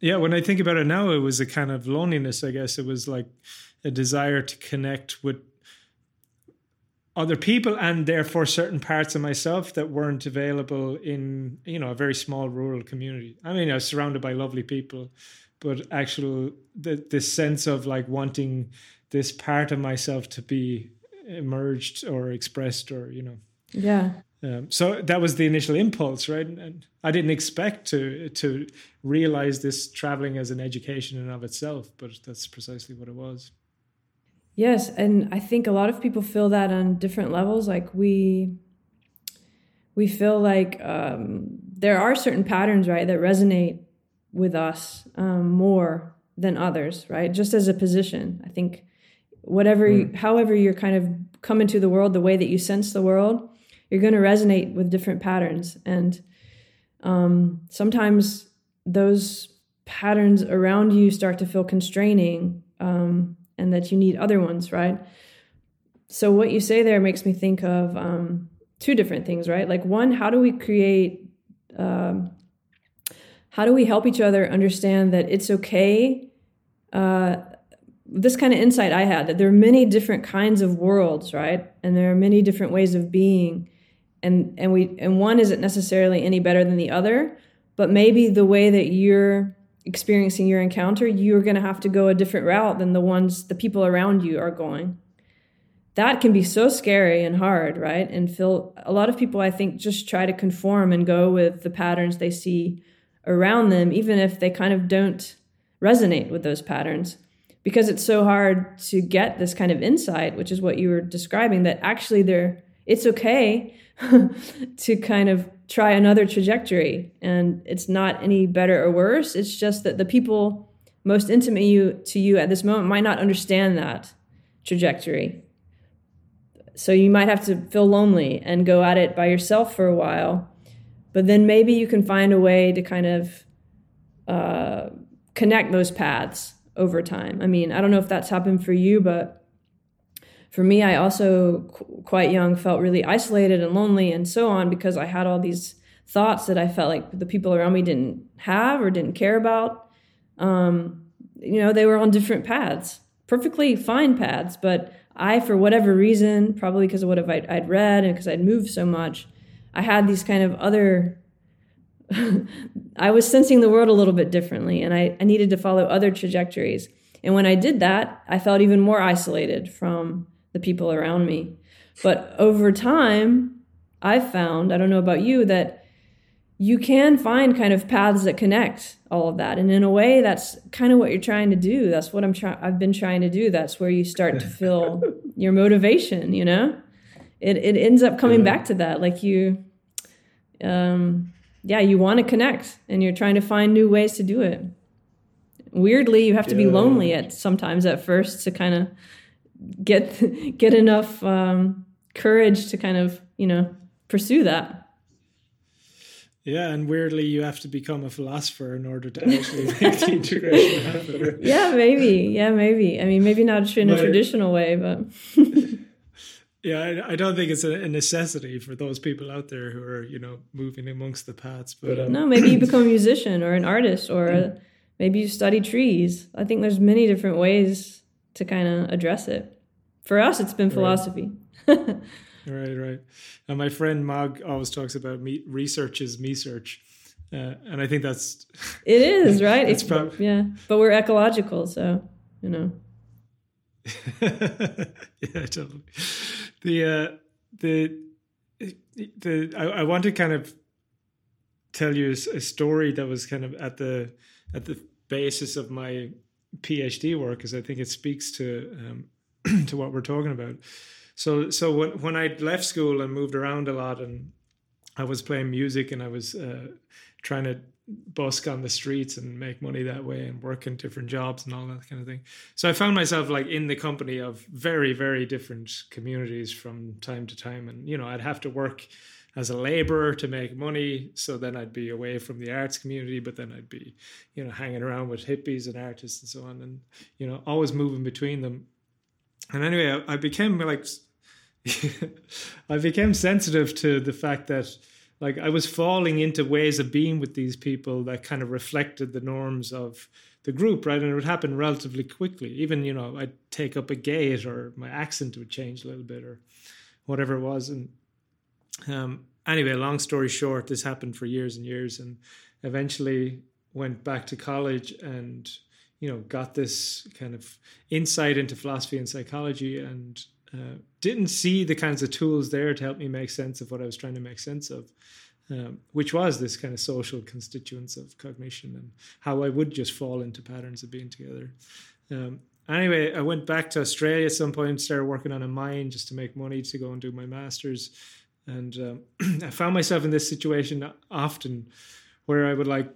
yeah, when I think about it now, it was a kind of loneliness. I guess it was like a desire to connect with other people and therefore certain parts of myself that weren't available in you know a very small rural community. I mean i was surrounded by lovely people but actual the, this sense of like wanting this part of myself to be emerged or expressed or you know. Yeah. Um, so that was the initial impulse right? And i didn't expect to to realize this traveling as an education in of itself but that's precisely what it was Yes, and I think a lot of people feel that on different levels. Like we, we feel like um, there are certain patterns, right, that resonate with us um, more than others, right? Just as a position, I think whatever, mm. you, however you're kind of come into the world, the way that you sense the world, you're going to resonate with different patterns, and um, sometimes those patterns around you start to feel constraining. Um, and that you need other ones, right? So what you say there makes me think of um, two different things, right? Like one, how do we create, um, how do we help each other understand that it's okay? Uh, this kind of insight I had that there are many different kinds of worlds, right? And there are many different ways of being, and and we and one isn't necessarily any better than the other, but maybe the way that you're experiencing your encounter, you're going to have to go a different route than the ones the people around you are going. That can be so scary and hard, right? And feel a lot of people, I think, just try to conform and go with the patterns they see around them, even if they kind of don't resonate with those patterns. Because it's so hard to get this kind of insight, which is what you were describing, that actually there it's okay to kind of try another trajectory and it's not any better or worse. It's just that the people most intimate you to you at this moment might not understand that trajectory. So you might have to feel lonely and go at it by yourself for a while. But then maybe you can find a way to kind of uh, connect those paths over time. I mean i don't know if that's happened for you but for me, I also qu- quite young felt really isolated and lonely and so on because I had all these thoughts that I felt like the people around me didn't have or didn't care about. Um, you know, they were on different paths, perfectly fine paths, but I, for whatever reason, probably because of what I'd, I'd read and because I'd moved so much, I had these kind of other. I was sensing the world a little bit differently, and I, I needed to follow other trajectories. And when I did that, I felt even more isolated from the people around me. But over time, I've found, I don't know about you, that you can find kind of paths that connect all of that. And in a way, that's kind of what you're trying to do. That's what I'm trying, I've been trying to do. That's where you start to feel your motivation, you know? It, it ends up coming back to that. Like you, um, yeah, you want to connect and you're trying to find new ways to do it. Weirdly, you have to be lonely at sometimes at first to kind of get get enough um, courage to kind of you know pursue that. Yeah, and weirdly, you have to become a philosopher in order to actually make the integration happen. Yeah, maybe. Yeah, maybe. I mean, maybe not in a traditional way, but. yeah, I, I, don't think it's a, necessity for those people out there who are, you know, moving amongst the paths. But um, no, maybe you become a musician or an artist, or a, maybe you study trees. I think there's many different ways to kind of address it. For us, it's been philosophy. Right, right. right. And my friend Mog always talks about me, research is me search. Uh, and I think that's it is right. it's prob- yeah, but we're ecological, so you know. yeah, totally. The uh, the the I, I want to kind of tell you a story that was kind of at the at the basis of my PhD work because I think it speaks to um, to what we're talking about. So so when when I left school and moved around a lot and I was playing music and I was uh, trying to busk on the streets and make money that way and work in different jobs and all that kind of thing. So I found myself like in the company of very very different communities from time to time and you know I'd have to work as a laborer to make money. So then I'd be away from the arts community, but then I'd be, you know, hanging around with hippies and artists and so on, and you know, always moving between them. And anyway, I, I became like, I became sensitive to the fact that like I was falling into ways of being with these people that kind of reflected the norms of the group, right? And it would happen relatively quickly. Even, you know, I'd take up a gait or my accent would change a little bit or whatever it was. And um, anyway, long story short, this happened for years and years and eventually went back to college and, you know, got this kind of insight into philosophy and psychology and uh, didn't see the kinds of tools there to help me make sense of what I was trying to make sense of um, which was this kind of social constituents of cognition and how I would just fall into patterns of being together. Um, anyway, I went back to Australia at some point, started working on a mine just to make money to go and do my master's. And um, I found myself in this situation often where I would like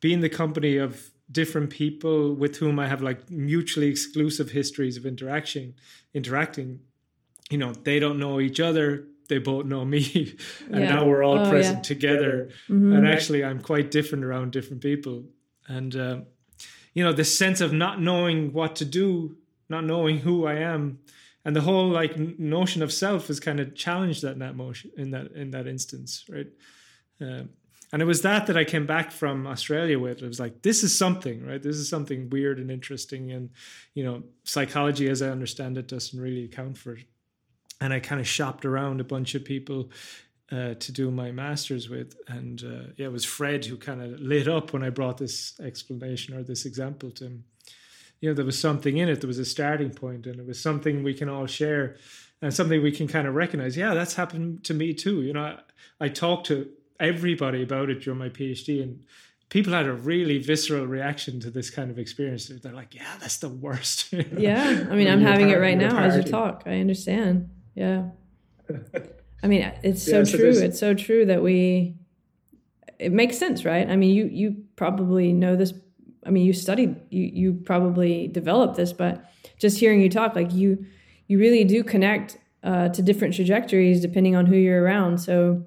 be in the company of different people with whom I have like mutually exclusive histories of interaction, interacting. You know, they don't know each other they both know me and yeah. now we're all oh, present yeah. together mm-hmm. and actually i'm quite different around different people and uh, you know the sense of not knowing what to do not knowing who i am and the whole like notion of self is kind of challenged that in that motion in that in that instance right uh, and it was that that I came back from Australia with. It was like this is something, right? This is something weird and interesting, and you know, psychology, as I understand it, doesn't really account for it and I kind of shopped around a bunch of people uh, to do my master's with. And uh, yeah, it was Fred who kind of lit up when I brought this explanation or this example to him. You know, there was something in it. There was a starting point, and it was something we can all share, and something we can kind of recognize. Yeah, that's happened to me too. You know, I, I talked to everybody about it during my PhD, and people had a really visceral reaction to this kind of experience. They're like, "Yeah, that's the worst." yeah, I mean, I'm having it right now as you talk. I understand. Yeah. I mean, it's so, yeah, so true. It's so true that we. It makes sense, right? I mean, you you probably know this. I mean, you studied, you you probably developed this, but just hearing you talk, like you you really do connect uh, to different trajectories depending on who you're around. So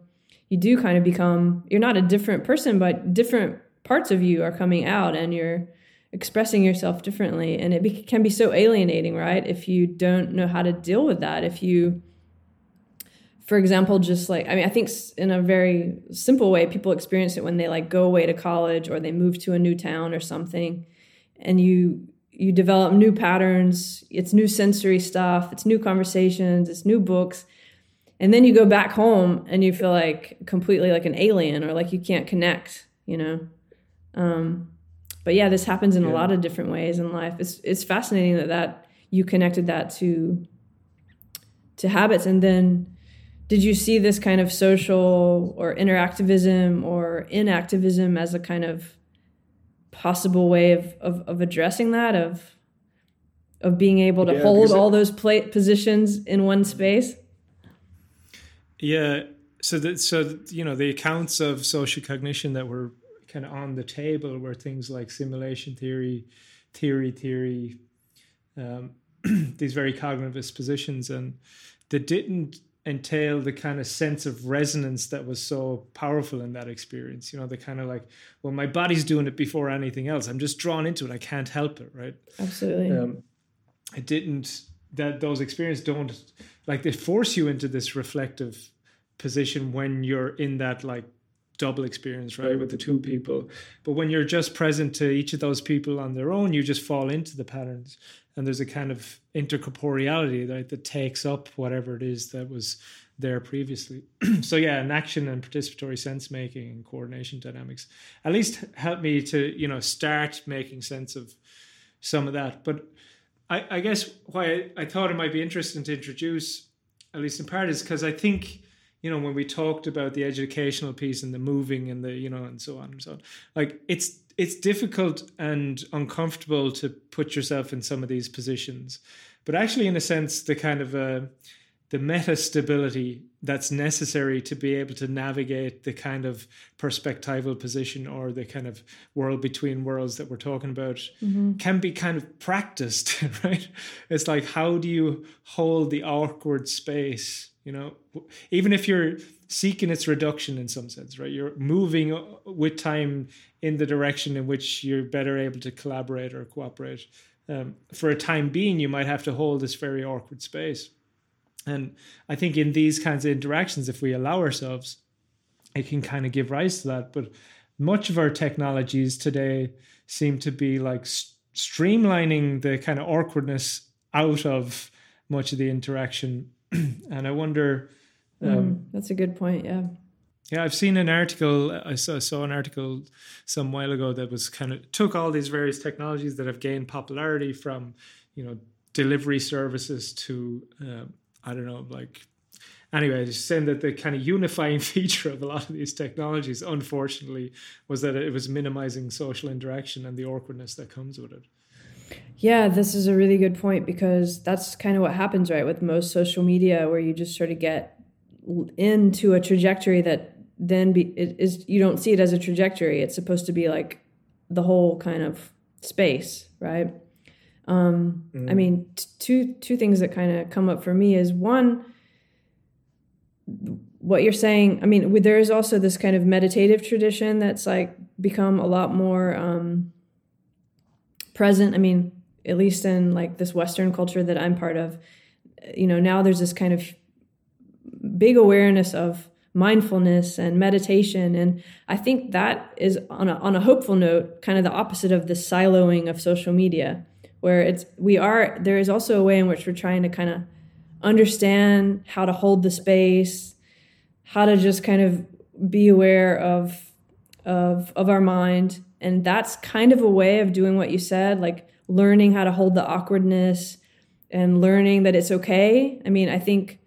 you do kind of become you're not a different person, but different parts of you are coming out, and you're expressing yourself differently and it be, can be so alienating right if you don't know how to deal with that if you for example just like i mean i think in a very simple way people experience it when they like go away to college or they move to a new town or something and you you develop new patterns it's new sensory stuff it's new conversations it's new books and then you go back home and you feel like completely like an alien or like you can't connect you know um, but yeah, this happens in yeah. a lot of different ways in life. It's it's fascinating that that you connected that to to habits, and then did you see this kind of social or interactivism or enactivism as a kind of possible way of of, of addressing that of of being able to yeah, hold all those plate positions in one space? Yeah, so that so you know the accounts of social cognition that were kind of on the table were things like simulation theory, theory theory, um, these very cognitivist positions, and that didn't entail the kind of sense of resonance that was so powerful in that experience. You know, the kind of like, well, my body's doing it before anything else. I'm just drawn into it. I can't help it, right? Absolutely. Um, it didn't that those experiences don't like they force you into this reflective position when you're in that like double experience, right, with the two people. But when you're just present to each of those people on their own, you just fall into the patterns. And there's a kind of intercorporeality right, that takes up whatever it is that was there previously. so yeah, enaction and participatory sense making and coordination dynamics at least help me to, you know, start making sense of some of that. But I, I guess why I, I thought it might be interesting to introduce, at least in part, is because I think you know, when we talked about the educational piece and the moving and the, you know, and so on and so on, like it's it's difficult and uncomfortable to put yourself in some of these positions, but actually, in a sense, the kind of uh, the meta stability that's necessary to be able to navigate the kind of perspectival position or the kind of world between worlds that we're talking about mm-hmm. can be kind of practiced, right? It's like how do you hold the awkward space you know even if you're seeking its reduction in some sense right you're moving with time in the direction in which you're better able to collaborate or cooperate um, for a time being you might have to hold this very awkward space and i think in these kinds of interactions if we allow ourselves it can kind of give rise to that. But much of our technologies today seem to be like streamlining the kind of awkwardness out of much of the interaction. and I wonder. Um, mm, that's a good point. Yeah. Yeah, I've seen an article. I saw, saw an article some while ago that was kind of took all these various technologies that have gained popularity from, you know, delivery services to, uh, I don't know, like anyway, saying that the kind of unifying feature of a lot of these technologies, unfortunately, was that it was minimizing social interaction and the awkwardness that comes with it. Yeah, this is a really good point because that's kind of what happens, right, with most social media, where you just sort of get into a trajectory that then be, it is you don't see it as a trajectory. It's supposed to be like the whole kind of space, right? Um, mm. I mean, t- two two things that kind of come up for me is one, what you're saying. I mean, there is also this kind of meditative tradition that's like become a lot more um, present. I mean, at least in like this Western culture that I'm part of, you know, now there's this kind of big awareness of mindfulness and meditation. And i think that is on a, on a hopeful note kind of the opposite of the siloing of social media where it's we are there is also a way in which we're trying to kind of understand how to hold the space how to just kind of be aware of of of our mind. And that's kind of a way of doing what you said like learning how to hold the awkwardness and learning that it's okay. I mean i think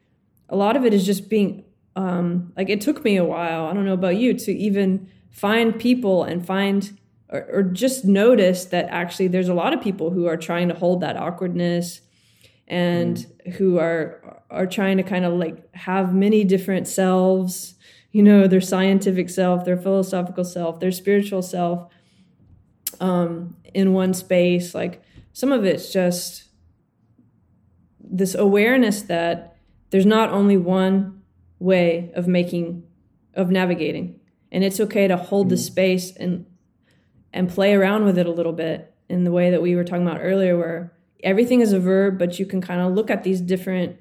a lot of it is just being um, like it took me a while i don't know about you to even find people and find or, or, just notice that actually there's a lot of people who are trying to hold that awkwardness and mm. who are are trying to kind of like have many different selves you know their scientific self their philosophical self their spiritual self um, in one space like some of it's just this awareness that there's not only one way of making of navigating and it's okay to hold mm-hmm. the space and and play around with it a little bit in the way that we were talking about earlier where everything is a verb but you can kind of look at these different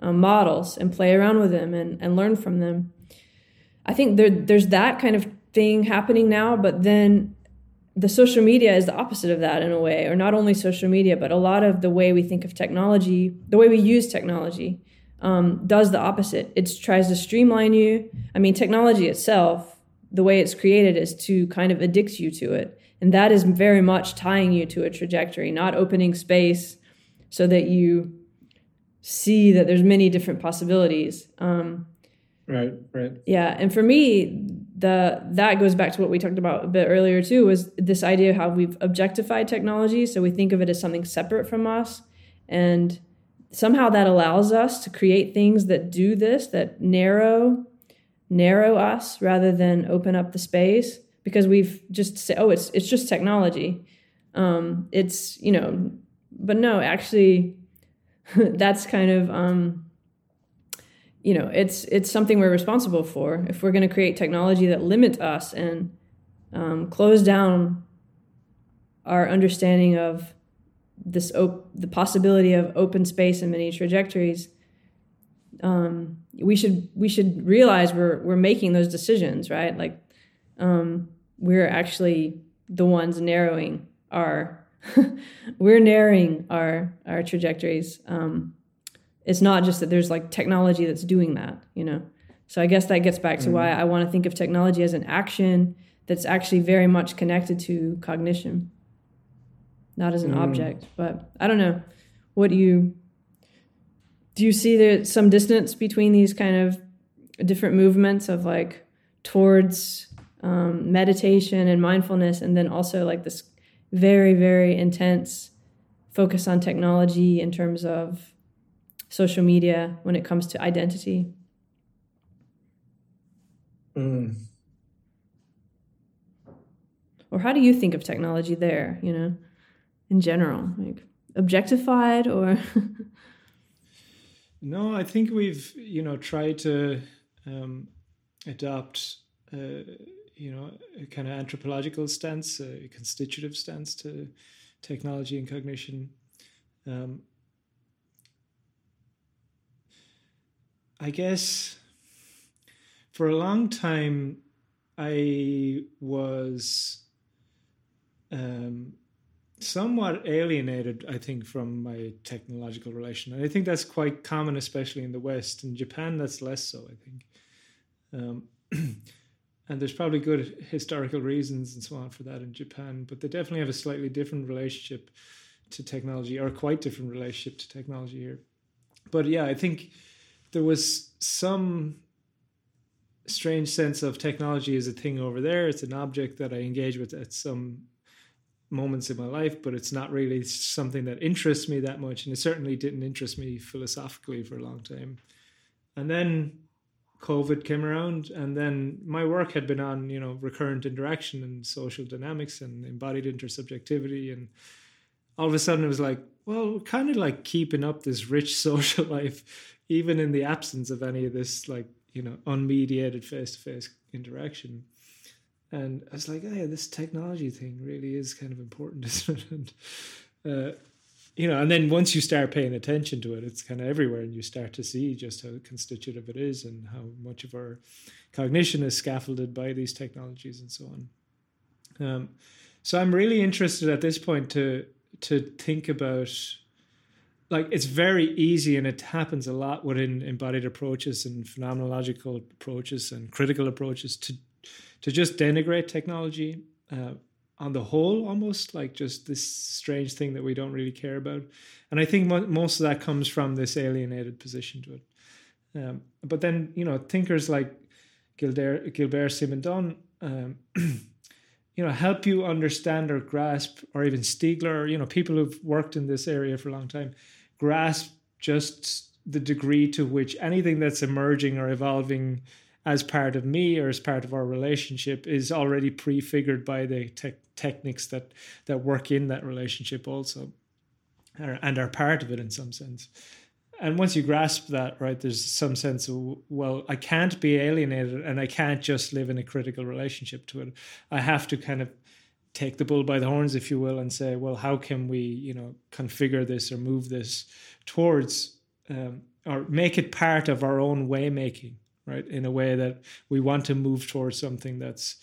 um, models and play around with them and, and learn from them i think there, there's that kind of thing happening now but then the social media is the opposite of that in a way or not only social media but a lot of the way we think of technology the way we use technology um, does the opposite. It tries to streamline you. I mean, technology itself, the way it's created is to kind of addict you to it. And that is very much tying you to a trajectory, not opening space so that you see that there's many different possibilities. Um, right, right. Yeah. And for me, the that goes back to what we talked about a bit earlier too, was this idea of how we've objectified technology. So we think of it as something separate from us. And somehow that allows us to create things that do this that narrow narrow us rather than open up the space because we've just said oh it's it's just technology. Um, it's you know but no actually that's kind of um, you know it's it's something we're responsible for. If we're going to create technology that limits us and um, close down our understanding of this op- the possibility of open space and many trajectories um, we should we should realize we're we're making those decisions right? Like um, we're actually the ones narrowing our we're narrowing our our trajectories. Um, it's not just that there's like technology that's doing that you know? So i guess that gets back to mm-hmm. why i want to think of technology as an action that's actually very much connected to cognition not as an mm. object. But I don't know. What do you do? You see there some distance between these kind of different movements of like towards um, meditation and mindfulness, and then also like this very very intense focus on technology in terms of social media when it comes to identity. Mm. Or how do you think of technology there? You know in general, like objectified or? no, I think we've you know tried to um, adopt. Uh, you know, a kind of anthropological stance, a constitutive stance to technology and cognition. Um, I guess for a long time, I was um, somewhat alienated, I think, from my technological relation. And I think that's quite common, especially in the West. In Japan, that's less so, I think. Um, and there's probably good historical reasons and so on for that in Japan, but they definitely have a slightly different relationship to technology, or quite different relationship to technology here. But yeah, I think there was some strange sense of technology as a thing over there. It's an object that I engage with at some moments in my life, but it's not really something that interests me that much. And it certainly didn't interest me philosophically for a long time. And then COVID came around, and then my work had been on, you know, recurrent interaction and social dynamics and embodied intersubjectivity. And all of a sudden it was like, well, kind of like keeping up this rich social life, even in the absence of any of this, like, you know, unmediated face to face interaction and I was like, oh yeah, this technology thing really is kind of important, isn't it? And, uh, you know, and then once you start paying attention to it, it's kind of everywhere, and you start to see just how constitutive it is and how much of our cognition is scaffolded by these technologies and so on. Um, so I'm really interested at this point to to think about like it's very easy and it happens a lot within embodied approaches and phenomenological approaches and critical approaches to to just denigrate technology uh, on the whole, almost like just this strange thing that we don't really care about. And I think mo- most of that comes from this alienated position to it. Um, but then, you know, thinkers like Gilbert, Gilbert Simondon, um, you know, help you understand or grasp, or even Stiegler, you know, people who've worked in this area for a long time, grasp just the degree to which anything that's emerging or evolving as part of me or as part of our relationship is already prefigured by the te- techniques that that work in that relationship also and are part of it in some sense. And once you grasp that right there's some sense of well i can't be alienated and i can't just live in a critical relationship to it. I have to kind of take the bull by the horns if you will and say well how can we you know configure this or move this towards um, or make it part of our own way making right? In a way that we want to move towards something that's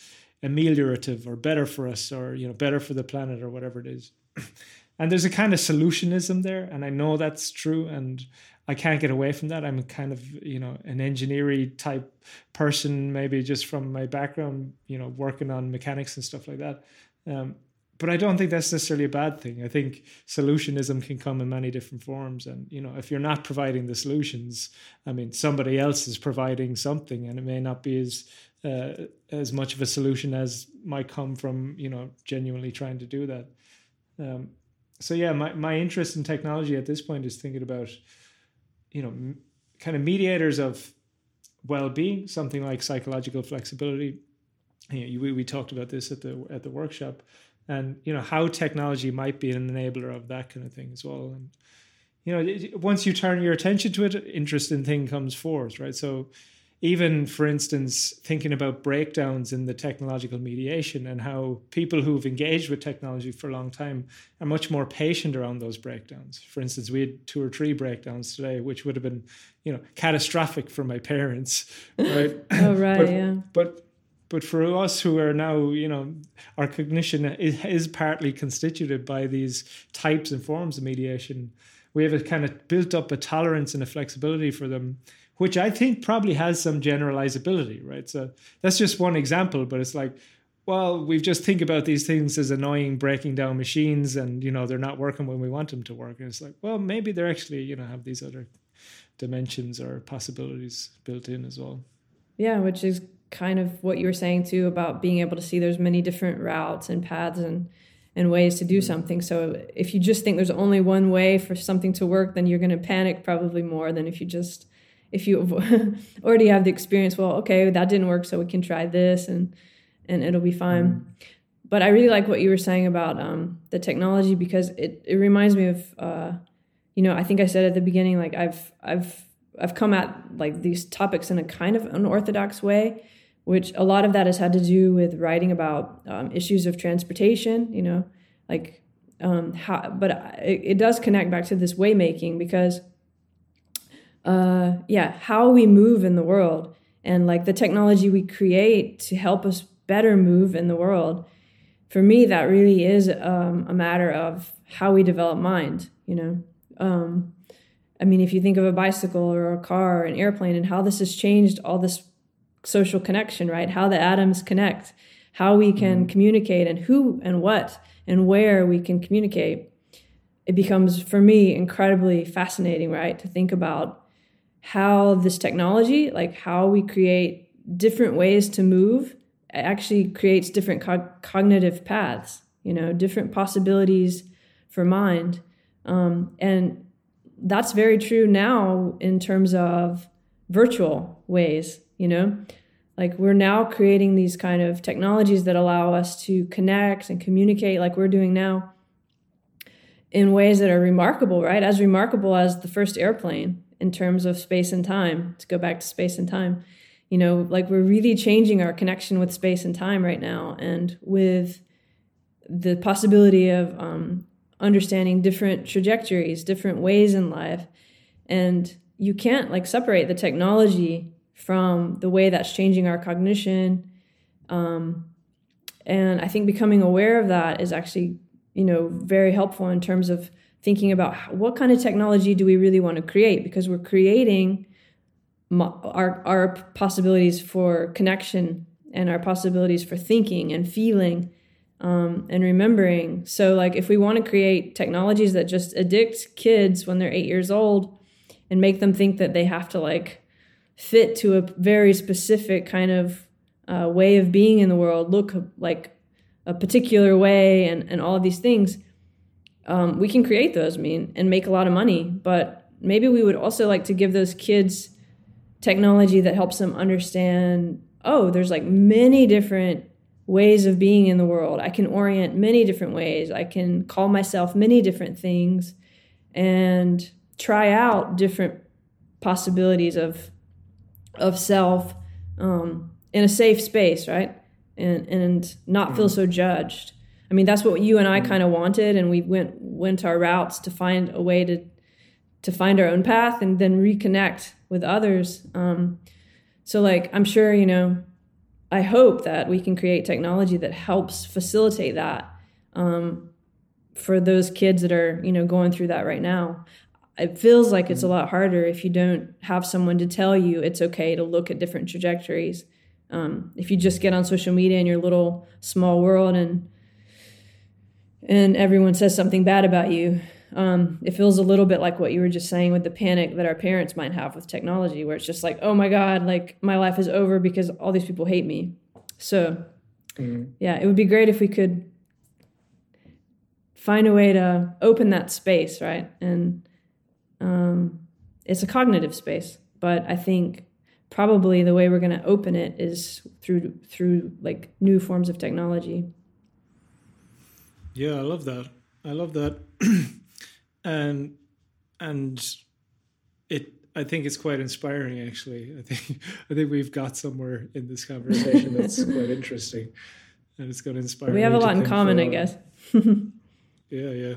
ameliorative or better for us or you know better for the planet or whatever it is. and there's a kind of solutionism there, and I know that's true, and I can't get away from that. I'm kind of you know an engineering type person, maybe just from my background, you know, working on mechanics and stuff like that. Um, but I don't think that's necessarily a bad thing. I think solutionism can come in many different forms, and you know, if you're not providing the solutions, I mean, somebody else is providing something, and it may not be as uh, as much of a solution as might come from you know genuinely trying to do that. Um, so yeah, my my interest in technology at this point is thinking about you know m- kind of mediators of well-being, something like psychological flexibility. You know, we, we talked about this at the at the workshop and you know how technology might be an enabler of that kind of thing as well. And you know once you turn your attention to it interesting thing comes forth right? So even for instance thinking about breakdowns in the technological mediation and how people who've engaged with technology for a long time are much more patient around those breakdowns. For instance we had two or three breakdowns today which would have been you know catastrophic for my parents right? Oh right but, yeah. but but for us who are now, you know, our cognition is, is partly constituted by these types and forms of mediation. We have a kind of built up a tolerance and a flexibility for them, which I think probably has some generalizability, right? So that's just one example, but it's like, well, we just think about these things as annoying breaking down machines and, you know, they're not working when we want them to work. And it's like, well, maybe they're actually, you know, have these other dimensions or possibilities built in as well. Yeah, which is kind of what you were saying too about being able to see there's many different routes and paths and and ways to do mm-hmm. something. So if you just think there's only one way for something to work, then you're going to panic probably more than if you just if you already have the experience. Well, okay, that didn't work, so we can try this, and and it'll be fine. Mm. But I really like what you were saying about um, the technology because it it reminds me of uh, you know I think I said at the beginning like I've I've I've come at like these topics in a kind of unorthodox way which a lot of that has had to do with writing about um, issues of transportation, you know, like um, how, but it, it, does connect back to this way making because, uh, yeah, how we move in the world and like the technology we create to help us better move in the world for me that really is um, a matter of how we develop mind you know? Um, i mean if you think of a bicycle or a car or an airplane and how this has changed all this social connection right how the atoms connect how we can mm-hmm. communicate and who and what and where we can communicate it becomes for me incredibly fascinating right to think about how this technology, like how we create different ways to move, actually creates different co- cognitive paths, you know, different possibilities for mind. Um, and that's very true now in terms of virtual ways, you know, like we're now creating these kind of technologies that allow us to connect and communicate like we're doing now in ways that are remarkable, right? As remarkable as the first airplane in terms of space and time to go back to space and time. You know like we're really changing our connection with space and time right now and with the possibility of um, understanding different trajectories different ways in life. And you can't like separate the technology from the way that's changing our cognition um, and i think becoming aware of that is actually you know very helpful in terms of thinking about what kind of technology do we really want to create because we're creating our our possibilities for connection and our possibilities for thinking and feeling um, and remembering. So, like, if we want to create technologies that just addict kids when they're eight years old and make them think that they have to like fit to a very specific kind of uh, way of being in the world, look like a particular way, and and all these things um, we can create those, I mean, and make a lot of money. But maybe we would also like to give those kids technology that helps them understand oh, there's like many different ways of being in the world. I can orient many different ways. I can call myself many different things and try out different possibilities of of self um, in a safe space, right? And and not feel mm-hmm. so judged. I mean, that's what you and I mm-hmm. kind of wanted, and we went went our routes to find a way to to find our own path and then reconnect with others. Um, so, like, I'm sure you know, I hope that we can create technology that helps facilitate that um, for those kids that are you know going through that right now. It feels like it's a mm-hmm. lot harder if you don't have someone to tell you it's okay to look at different trajectories. Um, if you just get on social media in your little small world and and everyone says something bad about you. Um, it feels a little bit like what you were just saying with the panic that our parents might have with technology, where it's just like, oh my God, like my life is over because all these people hate me. So, mm-hmm. yeah, it would be great if we could find a way to open that space, right? And um, it's a cognitive space, but I think probably the way we're going to open it is through through like new forms of technology. Yeah, I love that. I love that. and and it I think it's quite inspiring actually. I think I think we've got somewhere in this conversation that's quite interesting. And it's going to inspire We have a lot in common, I guess. yeah, yeah.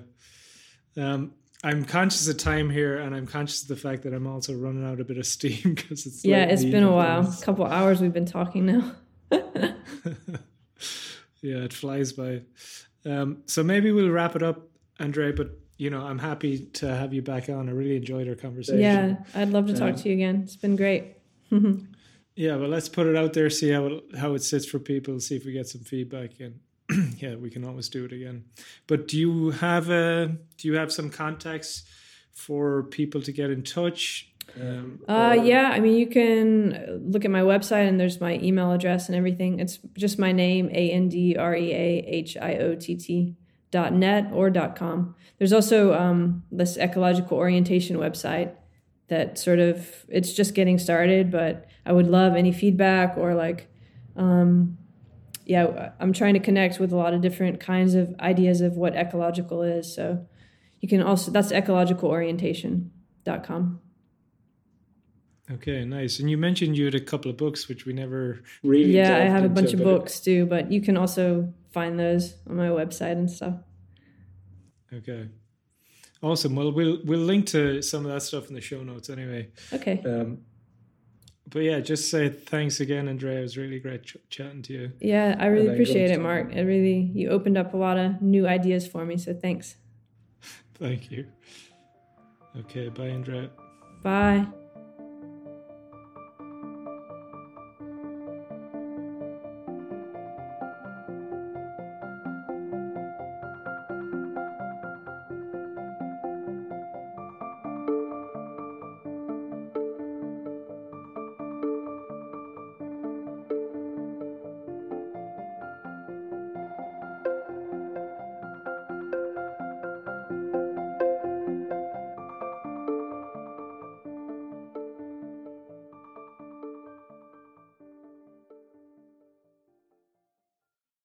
Um, I'm conscious of time here, and I'm conscious of the fact that I'm also running out a bit of steam because it's yeah, it's been a while. A couple hours we've been talking now. yeah, it flies by. Um, so maybe we'll wrap it up, Andre. But you know, I'm happy to have you back on. I really enjoyed our conversation. Yeah, I'd love to talk um, to you again. It's been great. yeah, well, let's put it out there, see how it, how it sits for people, see if we get some feedback, and yeah, we can always do it again. But do you have a do you have some contacts for people to get in touch? Um, uh, yeah, I mean, you can look at my website and there's my email address and everything. It's just my name, A N D R E A H I O T T dot net or dot com. There's also um, this ecological orientation website that sort of it's just getting started, but I would love any feedback or like, um, yeah, I'm trying to connect with a lot of different kinds of ideas of what ecological is. So you can also that's ecologicalorientation.com. Okay, nice. And you mentioned you had a couple of books, which we never really. Yeah, I have a bunch of books too, but you can also find those on my website and stuff. Okay, awesome. Well, we'll we'll link to some of that stuff in the show notes anyway. Okay. Um, but yeah, just say thanks again, Andrea. It was really great ch- chatting to you. Yeah, I really appreciate it, Mark. It really you opened up a lot of new ideas for me. So thanks. Thank you. Okay, bye, Andrea. Bye.